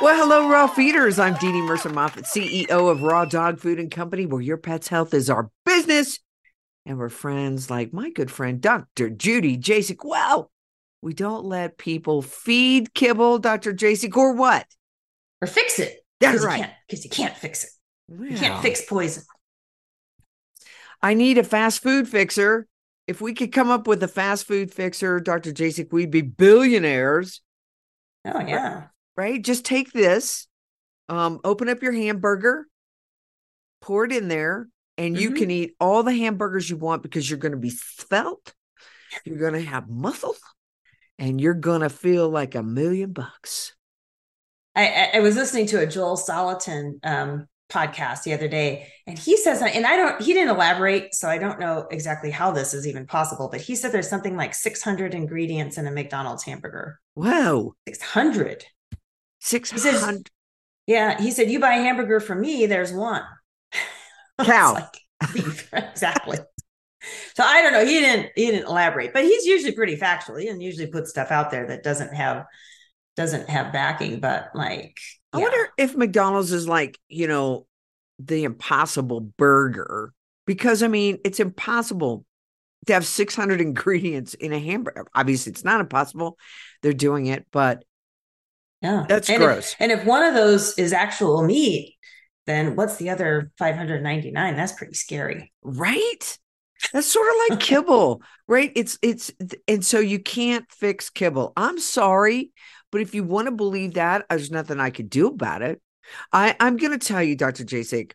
Well, hello, raw feeders. I'm Dee Dee Mercer Moffat, CEO of Raw Dog Food and Company, where your pet's health is our business. And we're friends like my good friend, Dr. Judy Jasek. Well, we don't let people feed kibble, Dr. Jasek, or what? Or fix it. That's right. Because you can't fix it. You can't fix poison. I need a fast food fixer. If we could come up with a fast food fixer, Dr. Jasek, we'd be billionaires. Oh, yeah. Right? Just take this, um, open up your hamburger, pour it in there, and you Mhm. can eat all the hamburgers you want because you're going to be svelte, you're going to have muscle, and you're going to feel like a million bucks. I, I, I was listening to a Joel Salatin um, podcast the other day, and he says, and I don't, he didn't elaborate, so I don't know exactly how this is even possible, but he said there's something like 600 ingredients in a McDonald's hamburger. Whoa, 600. Six hundred Yeah. He said, you buy a hamburger from me, there's one. Cow. like beef. exactly. So I don't know. He didn't he didn't elaborate, but he's usually pretty factual. He didn't usually put stuff out there that doesn't have doesn't have backing, but like I yeah. wonder if McDonald's is like, you know, the impossible burger because I mean, it's impossible to have 600 ingredients in a hamburger. Obviously, it's not impossible. They're doing it, but Yeah. That's and gross. If, and if one of those is actual meat, then what's the other 599? That's pretty scary. right? That's sort of like kibble, right? It's it's and so you can't fix kibble. I'm sorry, but if you want to believe that, there's nothing I could do about it. I I'm going to tell you, Dr. Jasek,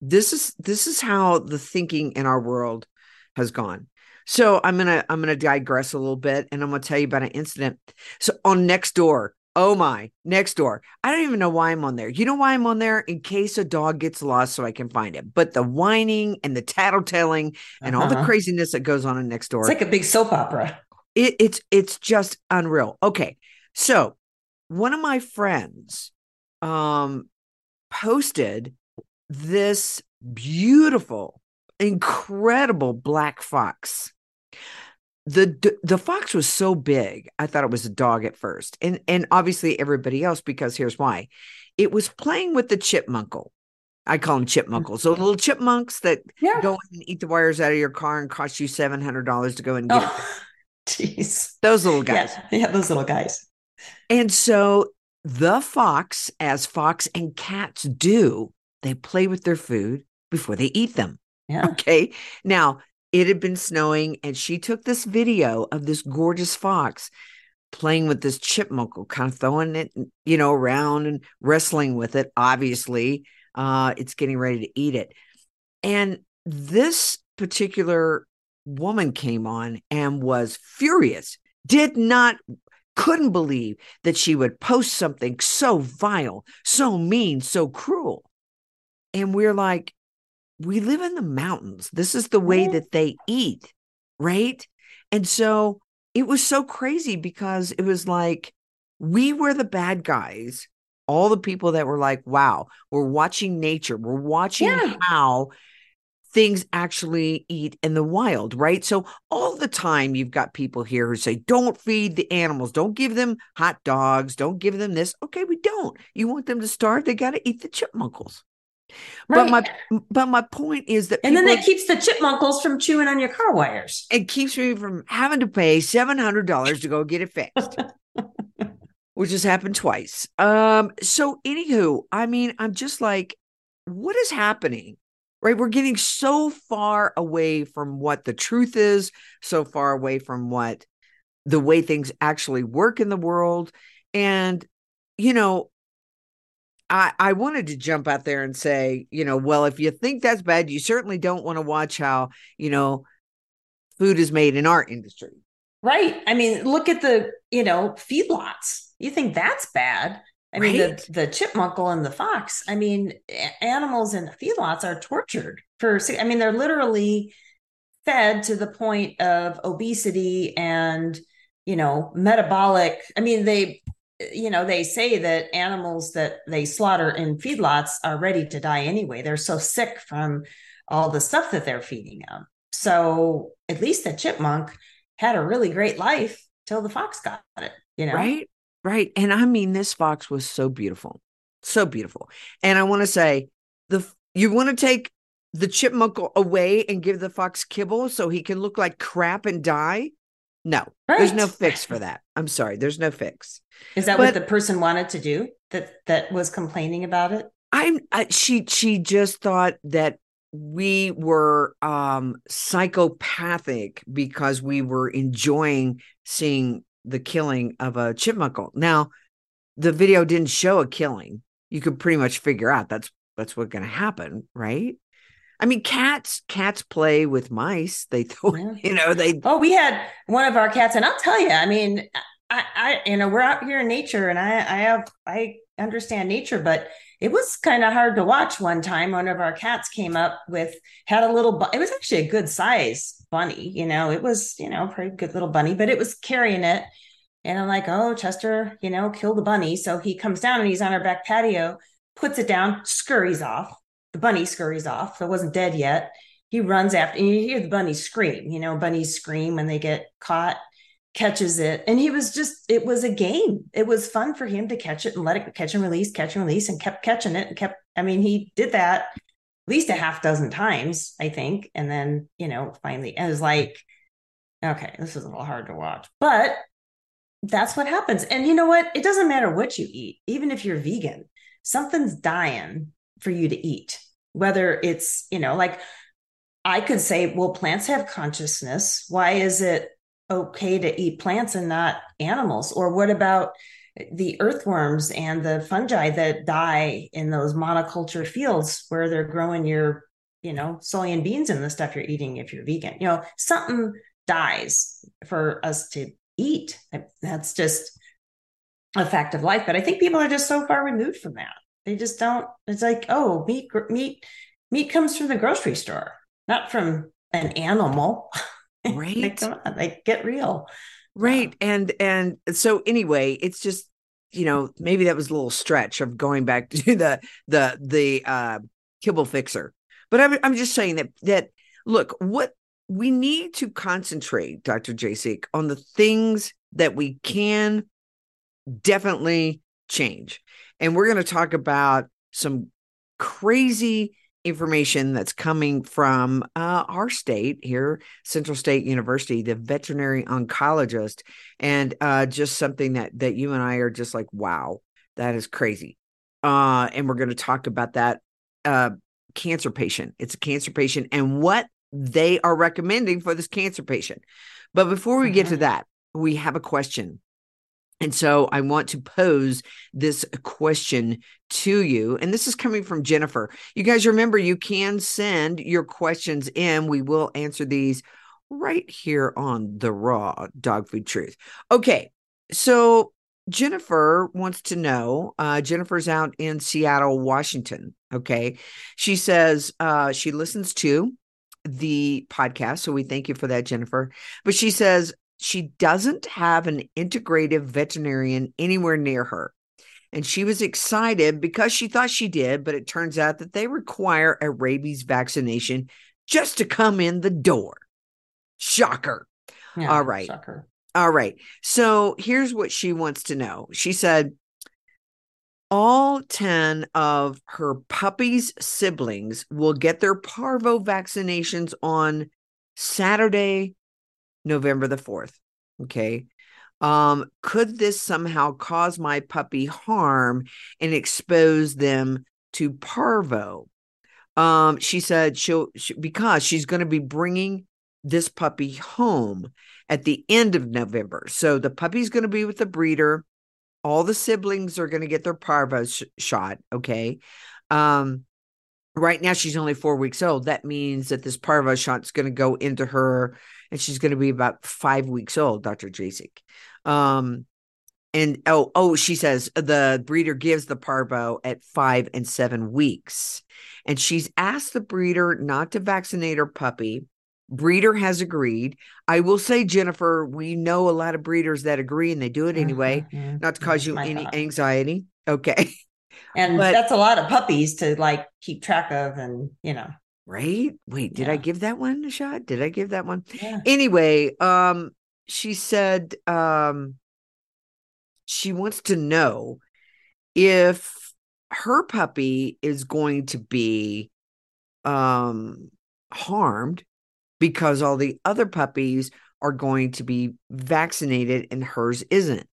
this is this is how the thinking in our world has gone. So I'm gonna I'm gonna digress a little bit, and I'm gonna tell you about an incident. So on next door, oh my, next door. I don't even know why I'm on there. You know why I'm on there? In case a dog gets lost, so I can find it. But the whining and the tattletelling and all the Uh-huh. craziness that goes on in next door, It's like a big soap opera. it, it's it's just unreal. Okay, so one of my friends um posted this beautiful, incredible black fox. The the fox was so big, I thought it was a dog at first, and and obviously everybody else because here's why, it was playing with the chipmunkle. I call them mm-hmm. chipmunkles. So little chipmunks that Yeah. go and eat the wires out of your car and cost you seven hundred dollars to go and get. Oh, jeez. those little guys. Yeah, yeah, those little guys. And so the fox, as fox and cats do, they play with their food before they eat them. Yeah. Okay. Now, it had been snowing, and she took this video of this gorgeous fox playing with this chipmunkle, kind of throwing it, you know, around and wrestling with it. Obviously, uh, it's getting ready to eat it. And this particular woman came on and was furious, did not, couldn't believe that she would post something so vile, so mean, so cruel. And we're like, we live in the mountains. This is the way that they eat, right? And so it was so crazy because it was like we were the bad guys. All the people that were like, wow, we're watching nature, we're watching Yeah. how things actually eat in the wild, right? So all the time you've got people here who say, don't feed the animals, don't give them hot dogs, don't give them this. Okay, we don't. You want them to starve, they got to eat the chipmunkles. But my but my point is that and then that keeps the chipmunkles from chewing on your car wires. it keeps me from having to pay seven hundred dollars to go get it fixed, which has happened twice. Um. So, anywho, I mean, I'm just like, what is happening? Right, we're getting so far away from what the truth is, so far away from what the way things actually work in the world, and you know. I, I wanted to jump out there and say, you know, well, if you think that's bad, you certainly don't want to watch how, you know, food is made in our industry. Right. I mean, look at the, you know, feedlots. You think that's bad. I mean, Right. the the chipmunkle and the fox. I mean, animals in feedlots are tortured for. I mean, they're literally fed to the point of obesity and you know metabolic. I mean, they you know they say that animals that they slaughter in feedlots are ready to die anyway. They're so sick from all the stuff that they're feeding them. So at least the chipmunk had a really great life till the fox got it. You know, Right. Right. And I mean, this fox was so beautiful. So beautiful. And I want to say the you want to take the chipmunk away and give the fox kibble so he can look like crap and die? No. There's no fix for that. I'm sorry. There's no fix. Is that But- what the person wanted to do? That that was complaining about it? I'm I, she she just thought that we were um psychopathic because we were enjoying seeing the killing of a chipmunkle. Now, the video didn't show a killing. You could pretty much figure out that's that's what's going to happen, right? I mean, cats cats play with mice. They throw, Yeah. you know, they Oh, we had one of our cats, and I'll tell you, I mean, I, I, you know, we're out here in nature, and I, I have, I understand nature, but it was kind of hard to watch. One time, one of our cats came up with had a little, it was actually a good size bunny, you know, it was, you know, pretty good little bunny, but it was carrying it, and I'm like, oh, Chester, you know, kill the bunny. So he comes down and he's on our back patio, puts it down, scurries off. The bunny scurries off. It wasn't dead yet. He runs after and you hear the bunny scream you know bunnies scream when they get caught catches it. And he was just it was a game. It was fun for him to catch it and let it catch and release catch and release and kept catching it and kept i mean he did that at least a half dozen times i think. And then you know finally i was like okay this is a little hard to watch but that's what happens. And you know what? It doesn't matter what you eat even if you're vegan something's dying for you to eat whether it's you know like I could say, well, plants have consciousness. Why is it okay to eat plants and not animals? Or what about the earthworms and the fungi that die in those monoculture fields where they're growing your, you know, soy and beans and the stuff you're eating if you're vegan? You know, something dies for us to eat. That's just a fact of life. But I think people are just so far removed from that. They just don't. It's like, oh, meat, meat, meat comes from the grocery store not from an animal. Right. like, come on, like get real. Right. And and so anyway, it's just, you know, maybe that was a little stretch of going back to the the the uh kibble fixer. But I'm I'm just saying that that look, what we need to concentrate, Dr. Jasek, on the things that we can definitely change. And we're going to talk about some crazy information that's coming from uh, our state here, Central State University, the veterinary oncologist, and uh, just something that that you and I are just like, wow, that is crazy. Uh, and we're going to talk about that uh, cancer patient. It's a cancer patient and what they are recommending for this cancer patient. But before we get to Mhm. that, we have a question. And so I want to pose this question to you. And this is coming from Jennifer. You guys remember you can send your questions in. We will answer these right here on the Raw Dog Food Truth. Okay. So Jennifer wants to know uh, Jennifer's out in Seattle, Washington. Okay. She says uh, she listens to the podcast. So we thank you for that, Jennifer. But she says she doesn't have an integrative veterinarian anywhere near her. And she was excited because she thought she did, but it turns out that they require a rabies vaccination just to come in the door. Shocker. Yeah, All right. Shocker. All right. So here's what she wants to know. She said, all 10 of her puppy's siblings will get their parvo vaccinations on Saturday, November the 4th. Okay. Um, could this somehow cause my puppy harm and expose them to parvo? Um, she said she'll she, because she's going to be bringing this puppy home at the end of November. So the puppy's going to be with the breeder. All the siblings are going to get their parvo sh- shot. Okay. Um, right now she's only four weeks old. That means that this parvo shot's going to go into her and she's going to be about five weeks old, Dr. Jasek. Um, And oh, oh, she says the breeder gives the parvo at five and seven weeks. And she's asked the breeder not to vaccinate her puppy. Breeder has agreed. I will say, Jennifer, we know a lot of breeders that agree and they do it anyway, Mhm, not to cause you my any thought. anxiety. Okay. And but- that's a lot of puppies to like keep track of, and you know, Right? Wait, did I give that one a shot? Did I give that one? yeah. Anyway, um, she said um she wants to know if her puppy is going to be um harmed because all the other puppies are going to be vaccinated and hers isn't.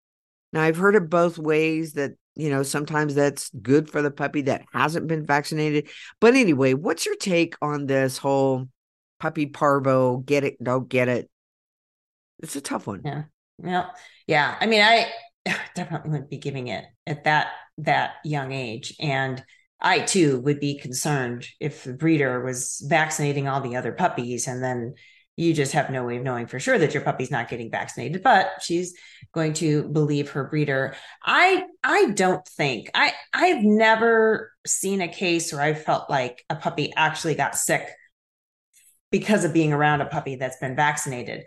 Now I've heard it both ways that you know sometimes that's good for the puppy that hasn't been vaccinated. But anyway, what's your take on this whole puppy parvo get it don't get it? It's a tough one. Yeah. Yeah. Yeah. I mean, I definitely wouldn't be giving it at that that young age. And I too would be concerned if the breeder was vaccinating all the other puppies and then you just have no way of knowing for sure that your puppy's not getting vaccinated, but she's going to believe her breeder. I I don't think I I've never seen a case where I felt like a puppy actually got sick because of being around a puppy that's been vaccinated.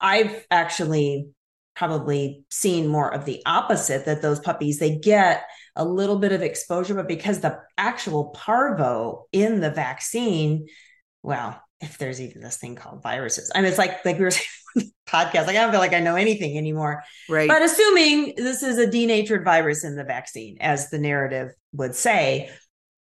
I've actually probably seen more of the opposite that those puppies they get a little bit of exposure but because the actual parvo in the vaccine well if there's even this thing called viruses I mean it's like like we were saying on the podcast like I don't feel like I know anything anymore Right. but assuming this is a denatured virus in the vaccine, as the narrative would say,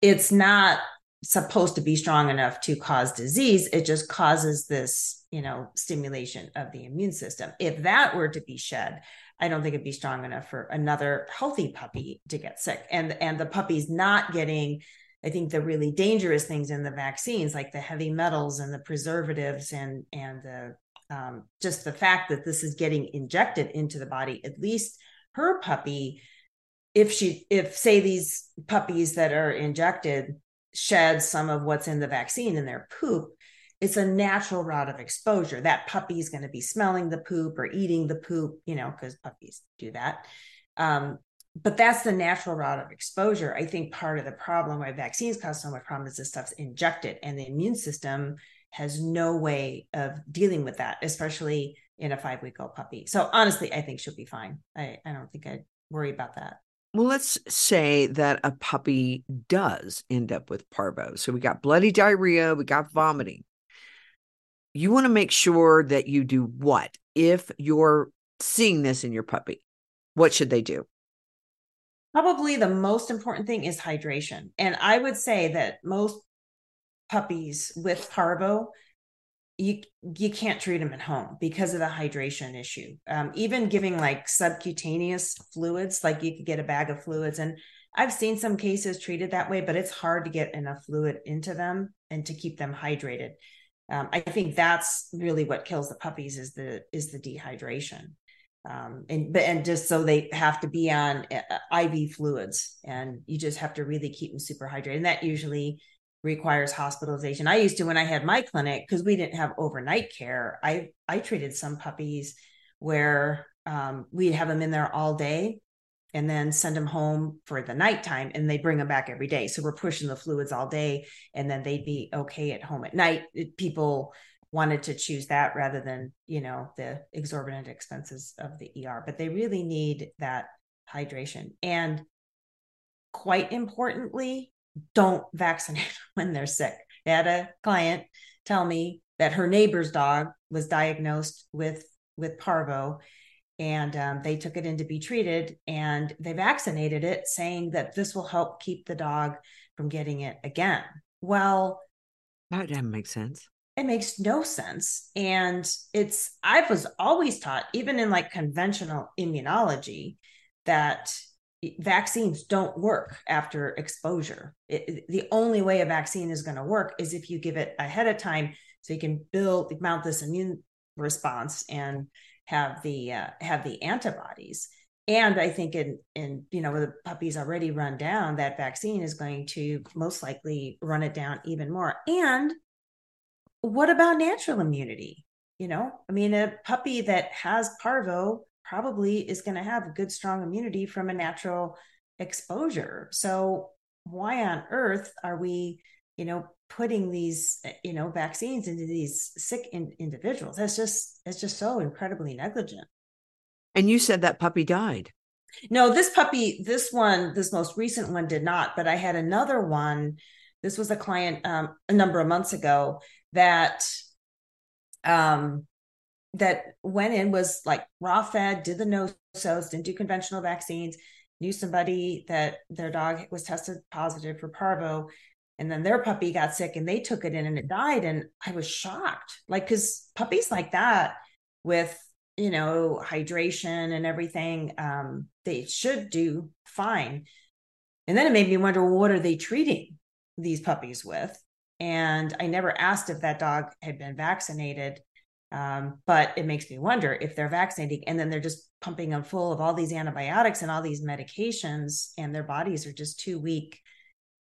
it's not supposed to be strong enough to cause disease. It just causes this, you know, stimulation of the immune system. If that were to be shed, I don't think it'd be strong enough for another healthy puppy to get sick. And and the puppy's not getting I think the really dangerous things in the vaccines, like the heavy metals and the preservatives and and the um, just the fact that this is getting injected into the body, at least her puppy, if she, if say these puppies that are injected shed some of what's in the vaccine in their poop, it's a natural route of exposure. That puppy is going to be smelling the poop or eating the poop, you know, because puppies do that. Um, but that's the natural route of exposure. I think part of the problem why vaccines cause so much problem is this stuff's injected and the immune system has no way of dealing with that, especially in a five week old puppy. So honestly, I think she'll be fine. I, I don't think I'd worry about that. Well, let's say that a puppy does end up with parvo. So we got bloody diarrhea, we got vomiting. You want to make sure that you do what? If you're seeing this in your puppy, what should they do? Probably the most important thing is hydration. And I would say that most puppies with parvo, you you can't treat them at home because of the hydration issue. Um, even giving like subcutaneous fluids, like you could get a bag of fluids, and I've seen some cases treated that way, but it's hard to get enough fluid into them and to keep them hydrated. Um, I think that's really what kills the puppies is the is the dehydration um, and but and just so they have to be on uh, IV fluids, and you just have to really keep them super hydrated, and that usually requires hospitalization. I used to when I had my clinic because we didn't have overnight care. I I treated some puppies where um, we'd have them in there all day, and then send them home for the nighttime, and they bring them back every day. So we're pushing the fluids all day, and then they'd be okay at home at night. People wanted to choose that rather than you know the exorbitant expenses of the ER but they really need that hydration. And quite importantly don't vaccinate when they're sick. I had a client tell me that her neighbor's dog was diagnosed with with parvo and um, they took it in to be treated and they vaccinated it saying that this will help keep the dog from getting it again. Well That doesn't make sense. It makes no sense. And it's i was always taught even in like conventional immunology that vaccines don't work after exposure. It- the only way a vaccine is going to work is if you give it ahead of time so you can build mount this immune response and have the uh, have the antibodies. And i think in in you know the puppies already run down that vaccine is going to most likely run it down even more. And what about natural immunity? You know, I mean, a puppy that has parvo probably is going to have a good, strong immunity from a natural exposure. So, why on earth are we, you know, putting these, you know, vaccines into these sick in- individuals? That's just, it's just so incredibly negligent. And you said that puppy died. No, this puppy, this one, this most recent one did not, but I had another one. This was a client um, a number of months ago that um that went in was like raw fed, did the no so's, didn't do conventional vaccines, knew somebody that their dog was tested positive for parvo, and then their puppy got sick and they took it in and it died. And I was shocked, like because puppies like that with you know hydration and everything, um, they should do fine. And then it made me wonder, well, what are they treating these puppies with? And I never asked if that dog had been vaccinated. Um, but it makes me wonder if they're vaccinating and then they're just pumping them full of all these antibiotics and all these medications, and their bodies are just too weak,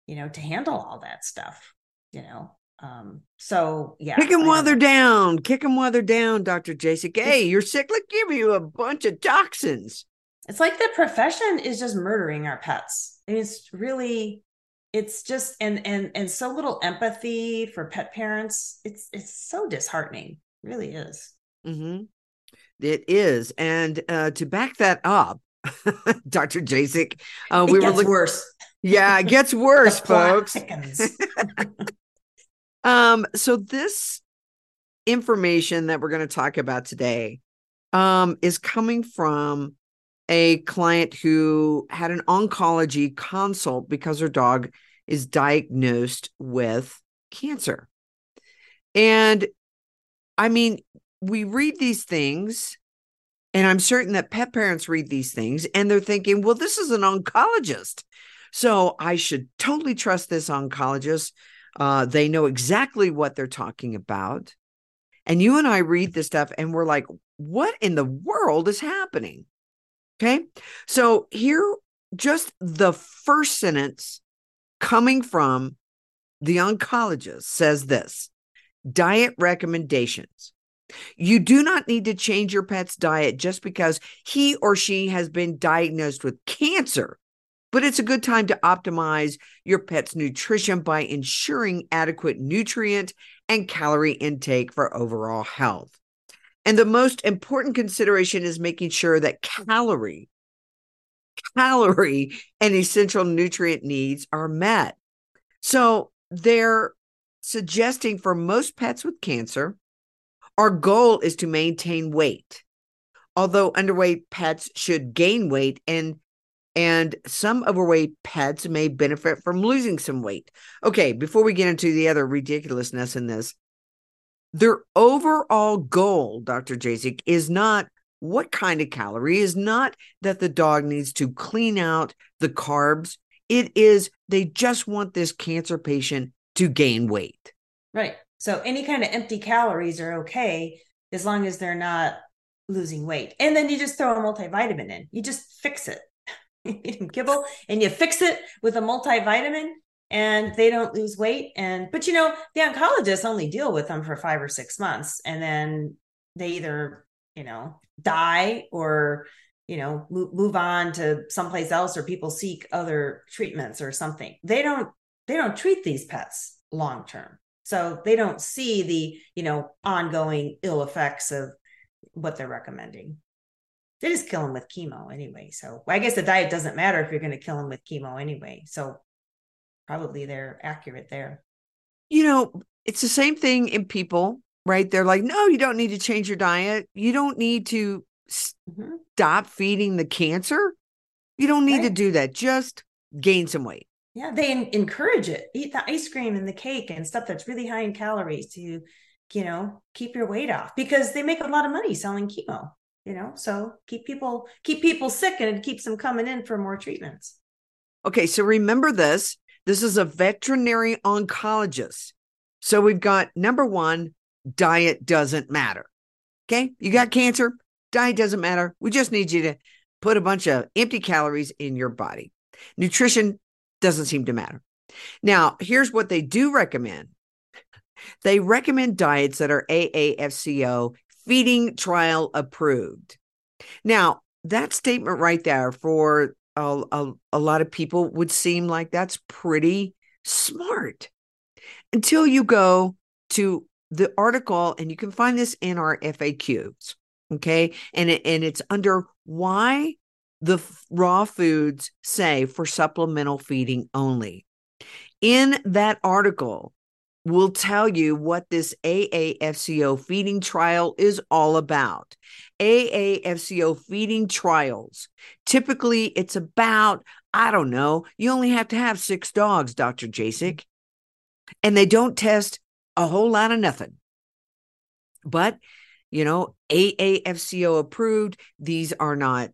you know, to handle all that stuff, you know. Um, so yeah, kick them while they're down. Kick them while they're down, Dr. Jasek. Hey, you're sick. Let's give you a bunch of toxins. It's like the profession is just murdering our pets. I mean, it's really it's just and and and so little empathy for pet parents. It's it's so disheartening. It really is. mm-hmm. It is. And uh, to back that up, Dr. Jasek, uh, we were looking. worse. Yeah, it gets worse, folks. Um, so this information that we're going to talk about today um, is coming from a client who had an oncology consult because her dog is diagnosed with cancer. And I mean, we read these things, and I'm certain that pet parents read these things and they're thinking, well, this is an oncologist. So I should totally trust this oncologist. Uh, they know exactly what they're talking about. And you and I read this stuff and we're like, what in the world is happening? Okay. So here, just the first sentence coming from the oncologist says this diet recommendations. You do not need to change your pet's diet just because he or she has been diagnosed with cancer, but it's a good time to optimize your pet's nutrition by ensuring adequate nutrient and calorie intake for overall health. And the most important consideration is making sure that calorie, calorie, and essential nutrient needs are met. So they're suggesting for most pets with cancer, our goal is to maintain weight. Although underweight pets should gain weight and and some overweight pets may benefit from losing some weight. Okay, before we get into the other ridiculousness in this, their overall goal, Dr. Jasek, is not what kind of calorie, is not that the dog needs to clean out the carbs. It is they just want this cancer patient to gain weight. Right. So any kind of empty calories are okay as long as they're not losing weight. And then you just throw a multivitamin in. You just fix it. you and you fix it with a multivitamin and they don't lose weight. And but you know, the oncologists only deal with them for five or six months and then they either, you know, die or you know move, on to someplace else or people seek other treatments or something. They don't they don't treat these pets long term. So they don't see the you know ongoing ill effects of what they're recommending. They just kill them with chemo anyway. So i guess the diet doesn't matter if you're going to kill them with chemo anyway. So probably they're accurate there You know, it's the same thing in people, right? They're like, no, you don't need to change your diet. You don't need to Mhm. stop feeding the cancer. You don't need to do that. Just gain some weight. yeah they en- encourage it eat the ice cream and the cake and stuff that's really high in calories to you know keep your weight off because they make a lot of money selling chemo you know so keep people keep people sick and it keeps them coming in for more treatments Okay, so remember this. This is a veterinary oncologist. So we've got number one, diet doesn't matter. Okay, you got cancer, diet doesn't matter. We just need you to put a bunch of empty calories in your body. Nutrition doesn't seem to matter. Now, here's what they do recommend they recommend diets that are AAFCO feeding trial approved. Now, that statement right there for a, a, a lot of people would seem like that's pretty smart until you go to the article, and you can find this in our FAQs. Okay. And, it, and it's under why the f- raw foods say for supplemental feeding only. In that article, will tell you what this AAFCO feeding trial is all about. AAFCO feeding trials. Typically, it's about, I don't know, you only have to have six dogs, Dr. Jasek, and they don't test a whole lot of nothing. But, you know, AAFCO approved, these are not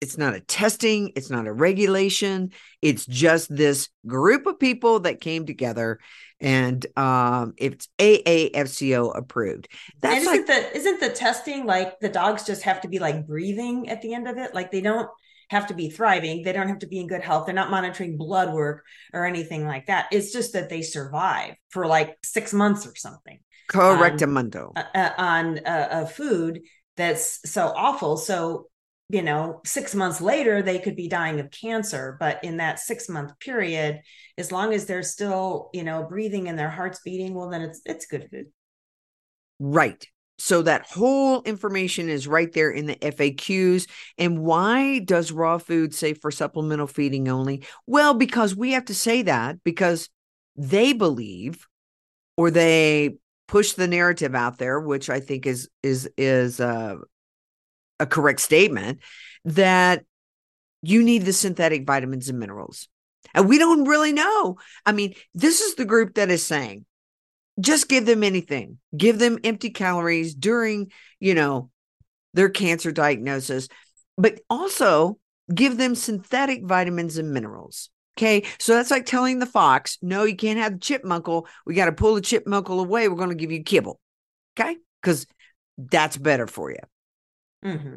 it's not a testing, it's not a regulation. It's just this group of people that came together and um it's AAFCO approved. That's and isn't like, the isn't the testing like the dogs just have to be like breathing at the end of it? Like they don't have to be thriving, they don't have to be in good health. They're not monitoring blood work or anything like that. It's just that they survive for like 6 months or something. Correct, Amundo. On, uh, on a, a food that's so awful. So you know, six months later, they could be dying of cancer. But in that six month period, as long as they're still, you know, breathing and their heart's beating, well, then it's it's good food. Right. So that whole information is right there in the FAQs. And why does raw food say for supplemental feeding only? Well, because we have to say that because they believe or they push the narrative out there, which I think is is is uh, a correct statement that you need the synthetic vitamins and minerals. And we don't really know. I mean, this is the group that is saying just give them anything, give them empty calories during, you know, their cancer diagnosis, but also give them synthetic vitamins and minerals. Okay. So that's like telling the fox, no, you can't have the chipmunkle. We got to pull the chipmunkle away. We're going to give you kibble. Okay. Because that's better for you. Mm-hmm.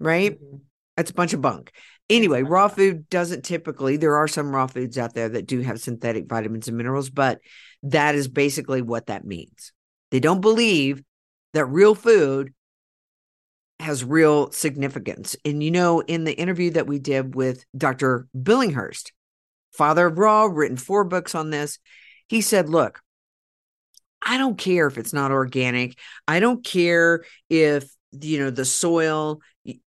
Right? Mm-hmm. That's a bunch of bunk. Anyway, raw food doesn't typically, there are some raw foods out there that do have synthetic vitamins and minerals, but that is basically what that means. They don't believe that real food has real significance. And you know, in the interview that we did with Dr. Billinghurst, father of raw, written four books on this, he said, Look, I don't care if it's not organic. I don't care if you know the soil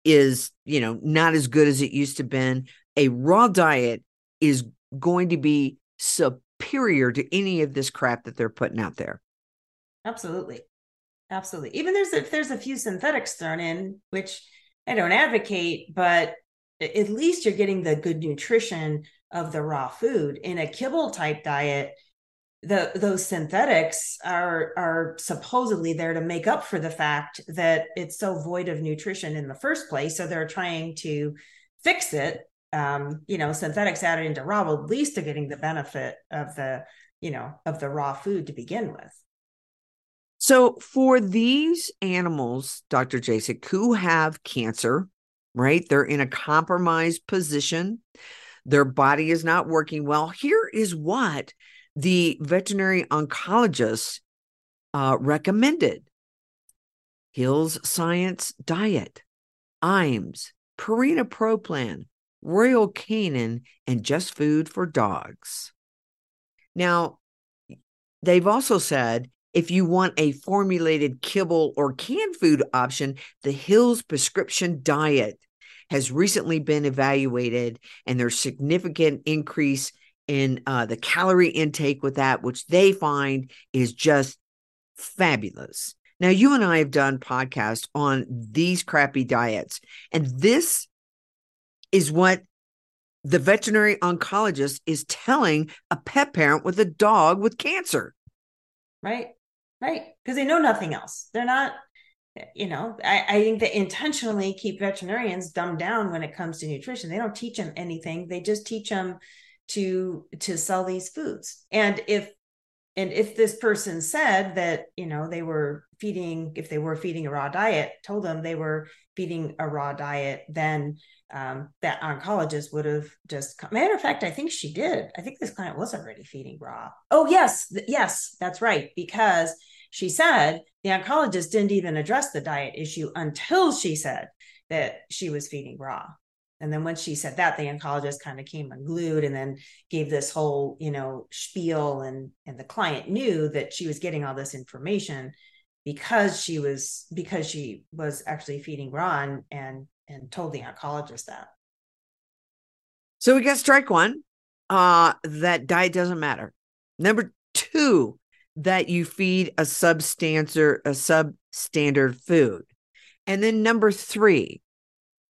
is you know not as good as it used to been. A raw diet is going to be superior to any of this crap that they're putting out there. Absolutely. Absolutely. Even there's if there's a few synthetics thrown in which i don't advocate but at least you're getting the good nutrition of the raw food. In a kibble type diet the those synthetics are are supposedly there to make up for the fact that it's so void of nutrition in the first place. So they're trying to fix it um you know synthetics added into raw at least they're getting the benefit of the you know of the raw food to begin with. So for these animals dr jasek who have cancer right they're in a compromised position their body is not working well here is what the veterinary oncologist uh, recommended Hills Science Diet, IAMS, Purina Pro Plan, Royal Canin, and Just Food for Dogs. Now, they've also said if you want a formulated kibble or canned food option, the Hills Prescription Diet has recently been evaluated, and there's significant increase in uh, the calorie intake with that, which they find is just fabulous. Now, you and I have done podcasts on these crappy diets, and this is what the veterinary oncologist is telling a pet parent with a dog with cancer. Right, right. Because they know nothing else. They're not, you know, I, I think they intentionally keep veterinarians dumbed down when it comes to nutrition. They don't teach them anything, they just teach them to to sell these foods. And if and if this person said that you know they were feeding if they were feeding a raw diet told them they were feeding a raw diet then um, that oncologist would have just matter of fact i think she did. I think this client was already feeding raw. Oh yes. Th- yes that's right. Because she said the oncologist didn't even address the diet issue until she said that she was feeding raw. And then when she said that, the oncologist kind of came unglued and then gave this whole, you know, spiel and and the client knew that she was getting all this information because she was because she was actually feeding raw and and, and told the oncologist that. So we got strike one, uh, that diet doesn't matter. Number two, that you feed a substandard a substandard food. And then number three,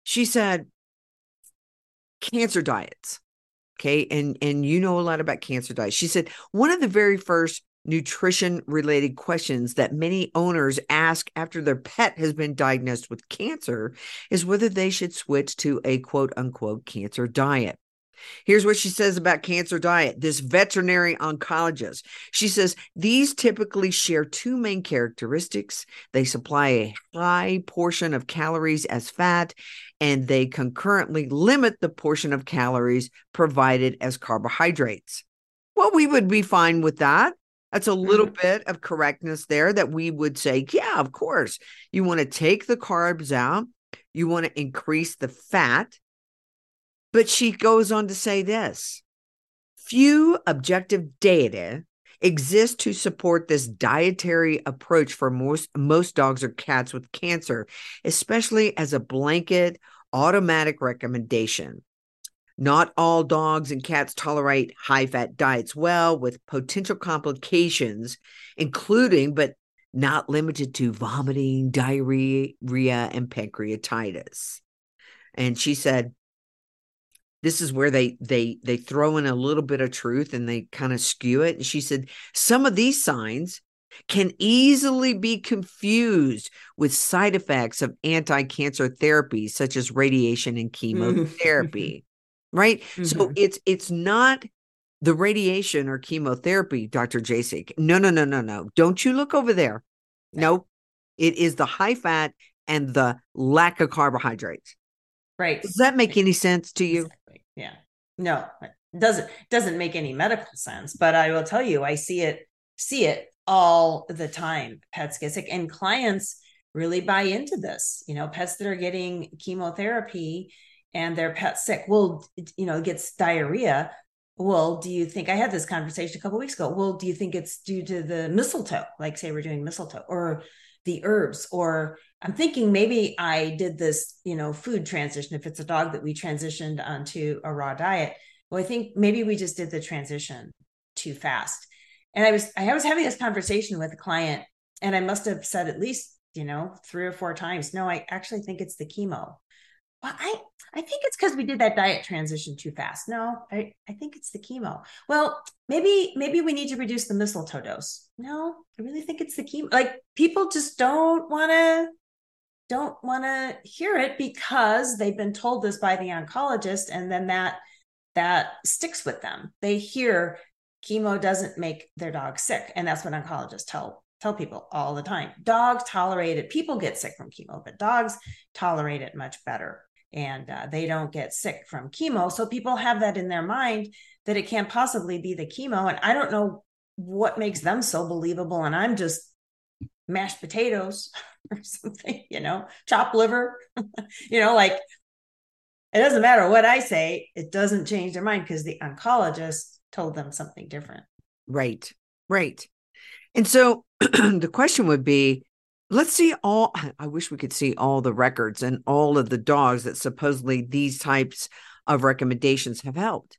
she said cancer diets. Okay. And and you know a lot about cancer diets. She said one of the very first nutrition related questions that many owners ask after their pet has been diagnosed with cancer is whether they should switch to a quote unquote cancer diet. Here's what she says about cancer diet. This veterinary oncologist. She says these typically share two main characteristics. They supply a high portion of calories as fat, and they concurrently limit the portion of calories provided as carbohydrates. Well, we would be fine with that. That's a little mm-hmm. bit of correctness there that we would say, yeah, of course. You want to take the carbs out, you want to increase the fat but she goes on to say this few objective data exist to support this dietary approach for most, most dogs or cats with cancer, especially as a blanket automatic recommendation. Not all dogs and cats tolerate high fat diets well, with potential complications, including but not limited to vomiting, diarrhea, and pancreatitis. And she said, this is where they they they throw in a little bit of truth and they kind of skew it. And she said some of these signs can easily be confused with side effects of anti-cancer therapies such as radiation and mm-hmm. chemotherapy right? Mm-hmm. so it's it's not the radiation or chemotherapy dr jasek no no no no no. Don't you look over there. No. It is the high fat and the lack of carbohydrates. Right. Does that make any sense to you yeah. No it doesn't doesn't make any medical sense but i will tell you i see it see it all the time pets get sick and clients really buy into this you know pets that are getting chemotherapy and their pet sick. Well you know gets diarrhea. Well do you think i had this conversation a couple weeks ago. Well do you think it's due to the mistletoe like say we're doing mistletoe or the herbs or i'm thinking maybe i did this you know food transition if it's a dog that we transitioned onto a raw diet well i think maybe we just did the transition too fast. And i was i was having this conversation with a client and i must have said at least you know three or four times no i actually think it's the chemo well, I I think it's because we did that diet transition too fast. No, I, I think it's the chemo. Well, maybe maybe we need to reduce the mistletoe dose. No, I really think it's the chemo. Like people just don't want to don't want to hear it because they've been told this by the oncologist, and then that that sticks with them. They hear chemo doesn't make their dog sick, and that's what oncologists tell tell people all the time. Dogs tolerate it. People get sick from chemo, but dogs tolerate it much better and uh, they don't get sick from chemo. So people have that in their mind that it can't possibly be the chemo. And I don't know what makes them so believable. And I'm just mashed potatoes or something, you know, chopped liver, you know, like it doesn't matter what I say, it doesn't change their mind because the oncologist told them something different. Right, right. And so the question would be let's see all i wish we could see all the records and all of the dogs that supposedly these types of recommendations have helped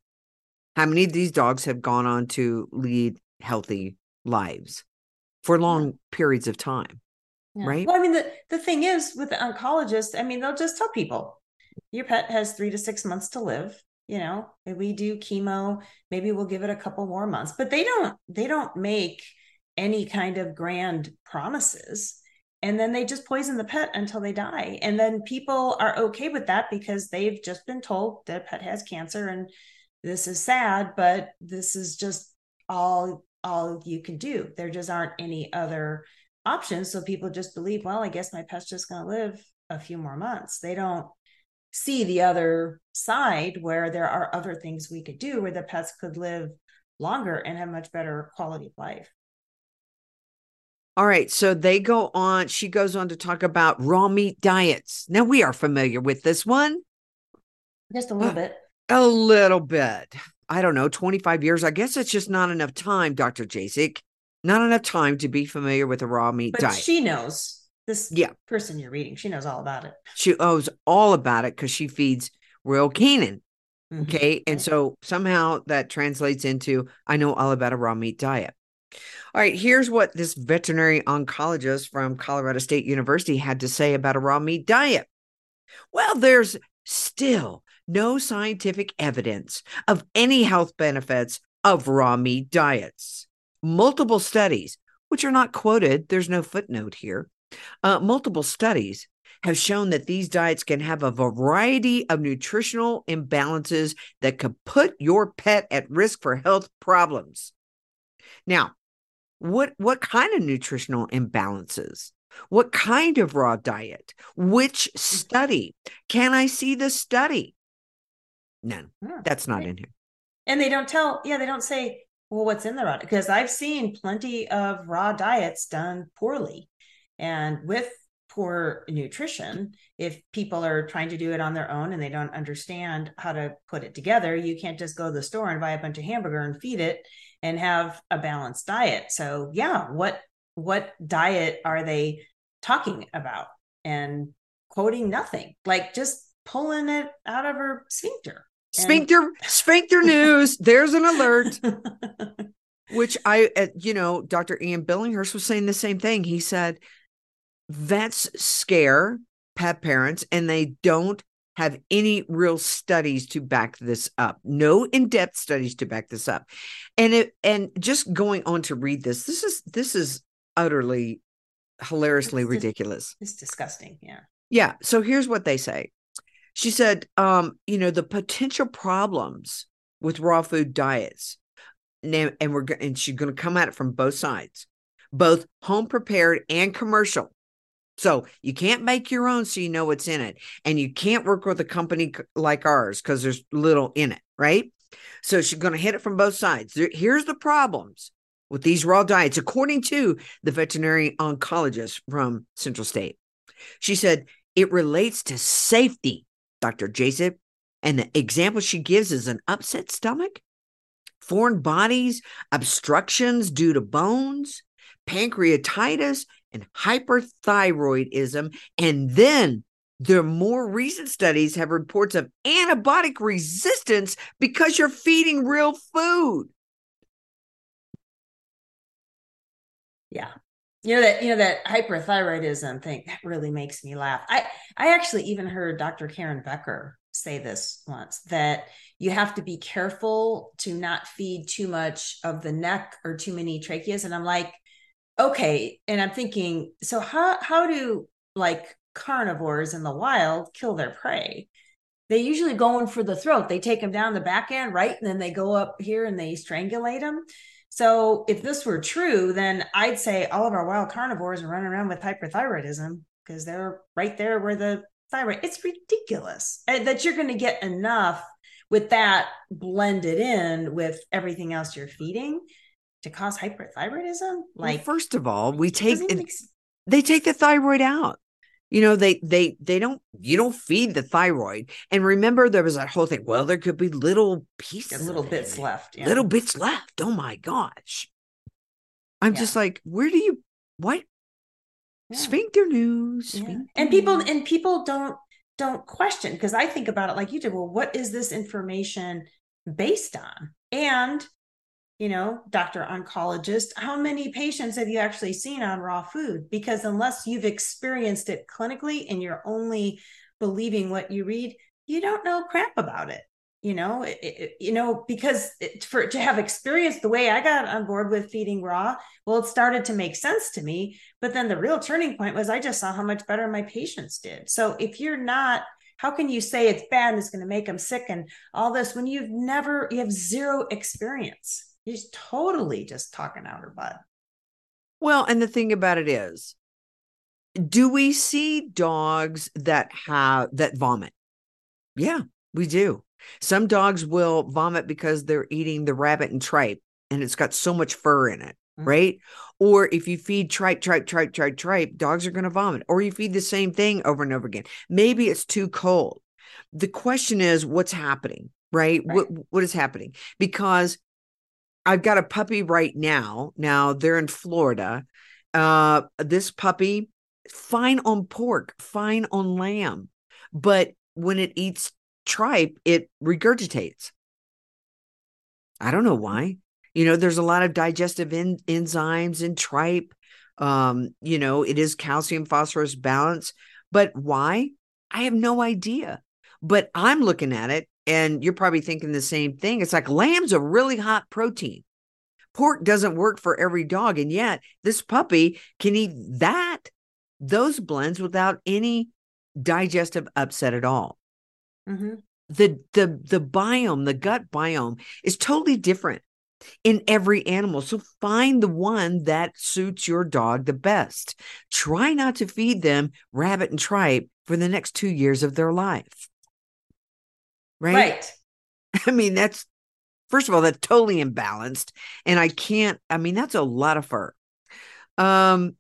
how many of these dogs have gone on to lead healthy lives for long yeah. periods of time yeah. right well i mean the, the thing is with the oncologist i mean they'll just tell people your pet has three to six months to live you know we do chemo maybe we'll give it a couple more months but they don't they don't make any kind of grand promises and then they just poison the pet until they die. And then people are okay with that because they've just been told that pet has cancer and this is sad but this is just all all you can do. There just aren't any other options. So people just believe well i guess my pet's just going to live a few more months. They don't see the other side where there are other things we could do where the pets could live longer and have much better quality of life All right. So they go on. She goes on to talk about raw meat diets. Now we are familiar with this one Just a little bit. a little bit. I don't know, 25 years. I guess it's just not enough time, Dr. Jasek. Not enough time to be familiar with a raw meat But diet. she knows this Yeah. person you're reading. She knows all about it. She owes all about it because she feeds Royal Canin. Mhm. Okay. And so somehow that translates into I know all about a raw meat diet. All right. Here's what this veterinary oncologist from Colorado State University had to say about a raw meat diet. Well, there's still no scientific evidence of any health benefits of raw meat diets. Multiple studies, which are not quoted, there's no footnote here. Uh, multiple studies have shown that these diets can have a variety of nutritional imbalances that could put your pet at risk for health problems. Now, what what kind of nutritional imbalances? What kind of raw diet? Which mm. study? Can I see the study? None. Oh, That's not right. in here. And they don't tell, yeah, they don't say, well, what's in the raw because I've seen plenty of raw diets done poorly and with poor nutrition. If people are trying to do it on their own and they don't understand how to put it together, you can't just go to the store and buy a bunch of hamburger and feed it and have a balanced diet. So yeah, what what diet are they talking about? And quoting nothing, like just pulling it out of her sphincter. And- Sphincter, sphincter news. There's an alert. which I, uh, you know, Dr. Ian Billinghurst was saying the same thing. He said, vets scare pet parents and they don't have any real studies to back this up. No in-depth studies to back this up. And it, and just going on to read this, this is, this is utterly hilariously It's ridiculous. It's disgusting. Yeah. Yeah. So here's what they say. She said, um, you know, the potential problems with raw food diets. Now, and we're and she's going to come at it from both sides, both home prepared and commercial. So you can't make your own so you know what's in it. And you can't work with a company like ours because there's little in it, right? So she's going to hit it from both sides. Here's the problems with these raw diets, according to the veterinary oncologist from Central State. She said it relates to safety, Dr. Jasek. And the example she gives is an upset stomach, foreign bodies, obstructions due to bones, pancreatitis, and hyperthyroidism. And then the more recent studies have reports of antibiotic resistance because you're feeding real food. Yeah. You know that you know that hyperthyroidism thing that really makes me laugh. I I actually even heard Dr. Karen Becker say this once that you have to be careful to not feed too much of the neck or too many tracheas and I'm like okay and I'm thinking so how how do like carnivores in the wild kill their prey? They usually go in for the throat. They take them down the back end, right? And then they go up here and they strangulate them. So if this were true, then I'd say all of our wild carnivores are running around with hyperthyroidism because they're right there where the thyroid. It's ridiculous eh, that you're going to get enough with that blended in with everything else you're feeding to cause hyperthyroidism. Well, Like, first of all, we take doesn't make they take the thyroid out. You know, they they they don't you don't feed the thyroid. And remember there was that whole thing. Well, there could be little pieces, little bits left. Yeah. little bits left. Oh my gosh. I'm Yeah. just like, where do you what? Yeah. Sphincter news. Sphincter and people news. and people don't don't question because i think about it like you did well what is this information based on and you know doctor oncologist how many patients have you actually seen on raw food? Because unless you've experienced it clinically and you're only believing what you read you don't know crap about it you know? It, it- you know because it, for to have experienced the way i got on board with feeding raw well it started to make sense to me but then the real turning point was i just saw how much better my patients did. So if you're not how can you say it's bad and it's going to make them sick and all this when you've never you have zero experience you're totally just talking out her butt Well, and the thing about it is, do we see dogs that have that vomit? Yeah, we do. Some dogs will vomit because they're eating the rabbit and tripe and it's got so much fur in it. Mhm. right? Or if you feed tripe, tripe, tripe, tripe, tripe, dogs are going to vomit. Or you feed the same thing over and over again. Maybe it's too cold. The question is, what's happening, right? What what is happening? Because I've got a puppy right now. Now they're in Florida. Uh, this puppy, fine on pork, fine on lamb, but when it eats tripe, it regurgitates. I don't know why. You know, there's a lot of digestive en- enzymes in tripe. Um, you know, it is calcium phosphorus balance, but why? I have no idea. But I'm looking at it, and you're probably thinking the same thing. It's like lamb's a really hot protein. Pork doesn't work for every dog, and yet this puppy can eat that, those blends without any digestive upset at all Mhm. the the the biome the gut biome is totally different in every animal so find the one that suits your dog the best try not to feed them rabbit and tripe for the next 2 years of their life right, Right. i mean that's first of all that's totally imbalanced and i can't i mean that's a lot of fur um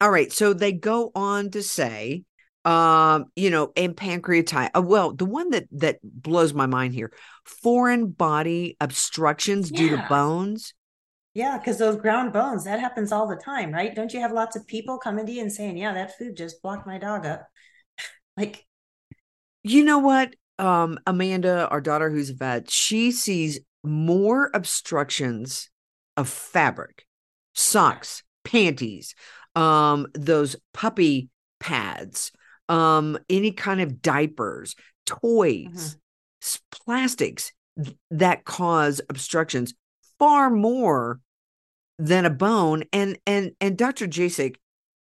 all right so they go on to say um you know and pancreatitis uh, well the one that that blows my mind here foreign body obstructions due to bones Yeah, because those ground bones, that happens all the time, right? Don't you have lots of people coming to you and saying, Yeah, that food just blocked my dog up? like, you know what um amanda our daughter who's a vet she sees more obstructions of fabric socks panties um those puppy pads um any kind of diapers toys s- plastics th- that cause obstructions far more than a bone. And and and dr jasek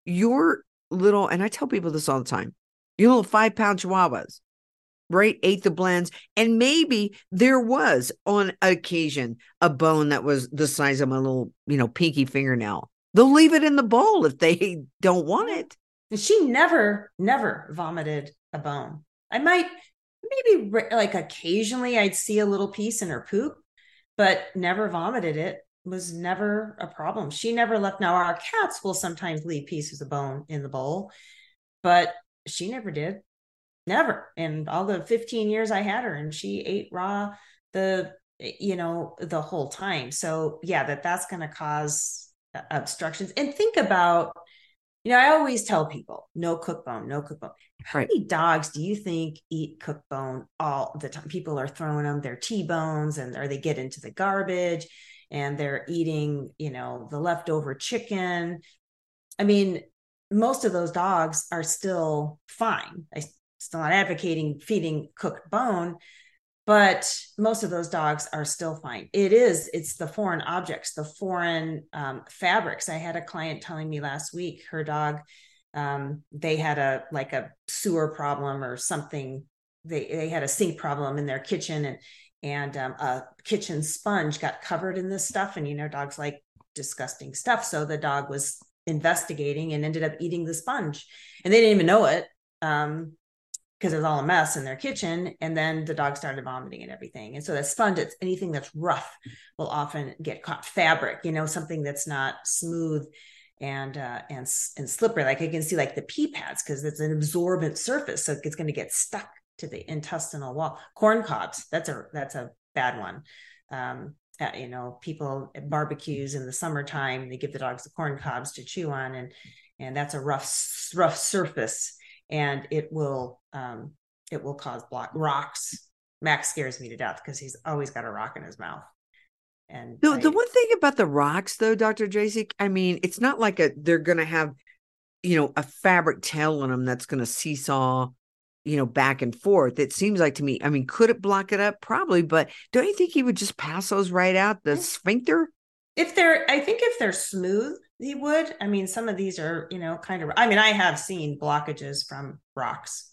your little and i tell people this all the time your little five pound chihuahuas right ate the blends and maybe there was on occasion a bone that was the size of my little you know pinky fingernail they'll leave it in the bowl if they don't want it and she never, never vomited a bone. I might, maybe like occasionally I'd see a little piece in her poop, but never vomited it. Was never a problem. She never left. Now, our cats will sometimes leave pieces of bone in the bowl, but she never did. Never. In all the 15 years I had her, and she ate raw the, you know, the whole time. So, yeah, that that's going to cause uh, obstructions. And think about, you know, I always tell people no cook bone, no cook bone. How Right. many dogs do you think eat cook bone all the time? People are throwing them their T-bones and or they get into the garbage and they're eating, you know, the leftover chicken. I mean, most of those dogs are still fine. I still not advocating feeding cooked bone, but most of those dogs are still fine. It is, it's the foreign objects, the foreign um, fabrics. I had a client telling me last week her dog, um, they had a like a sewer problem or something. They they had a sink problem in their kitchen and and um, a kitchen sponge got covered in this stuff. And you know, dogs like disgusting stuff. So the dog was investigating and ended up eating the sponge, and they didn't even know it. Um, because it was all a mess in their kitchen. And then the dog started vomiting and everything. And so that sponge, it's anything that's rough will often get caught. Fabric, you know, something that's not smooth and uh, and and slippery. Like I can see like the pee pads because it's an absorbent surface, so it's going to get stuck to the intestinal wall. Corn cobs, that's a that's a bad one. Um, uh, you know, people at barbecues in the summertime, they give the dogs the corn cobs to chew on, and and that's a rough rough surface and it will um it will cause block rocks max scares me to death because he's always got a rock in his mouth and The, I- the one thing about the rocks, though, Dr. Jasek, I mean, it's not like a they're going to have, you know, a fabric tail on them that's going to seesaw, you know, back and forth. It seems like to me, I mean, could it block it up? Probably, but don't you think he would just pass those right out the sphincter? if they're i think if they're smooth he would i mean some of these are you know kind of i mean i have seen blockages from rocks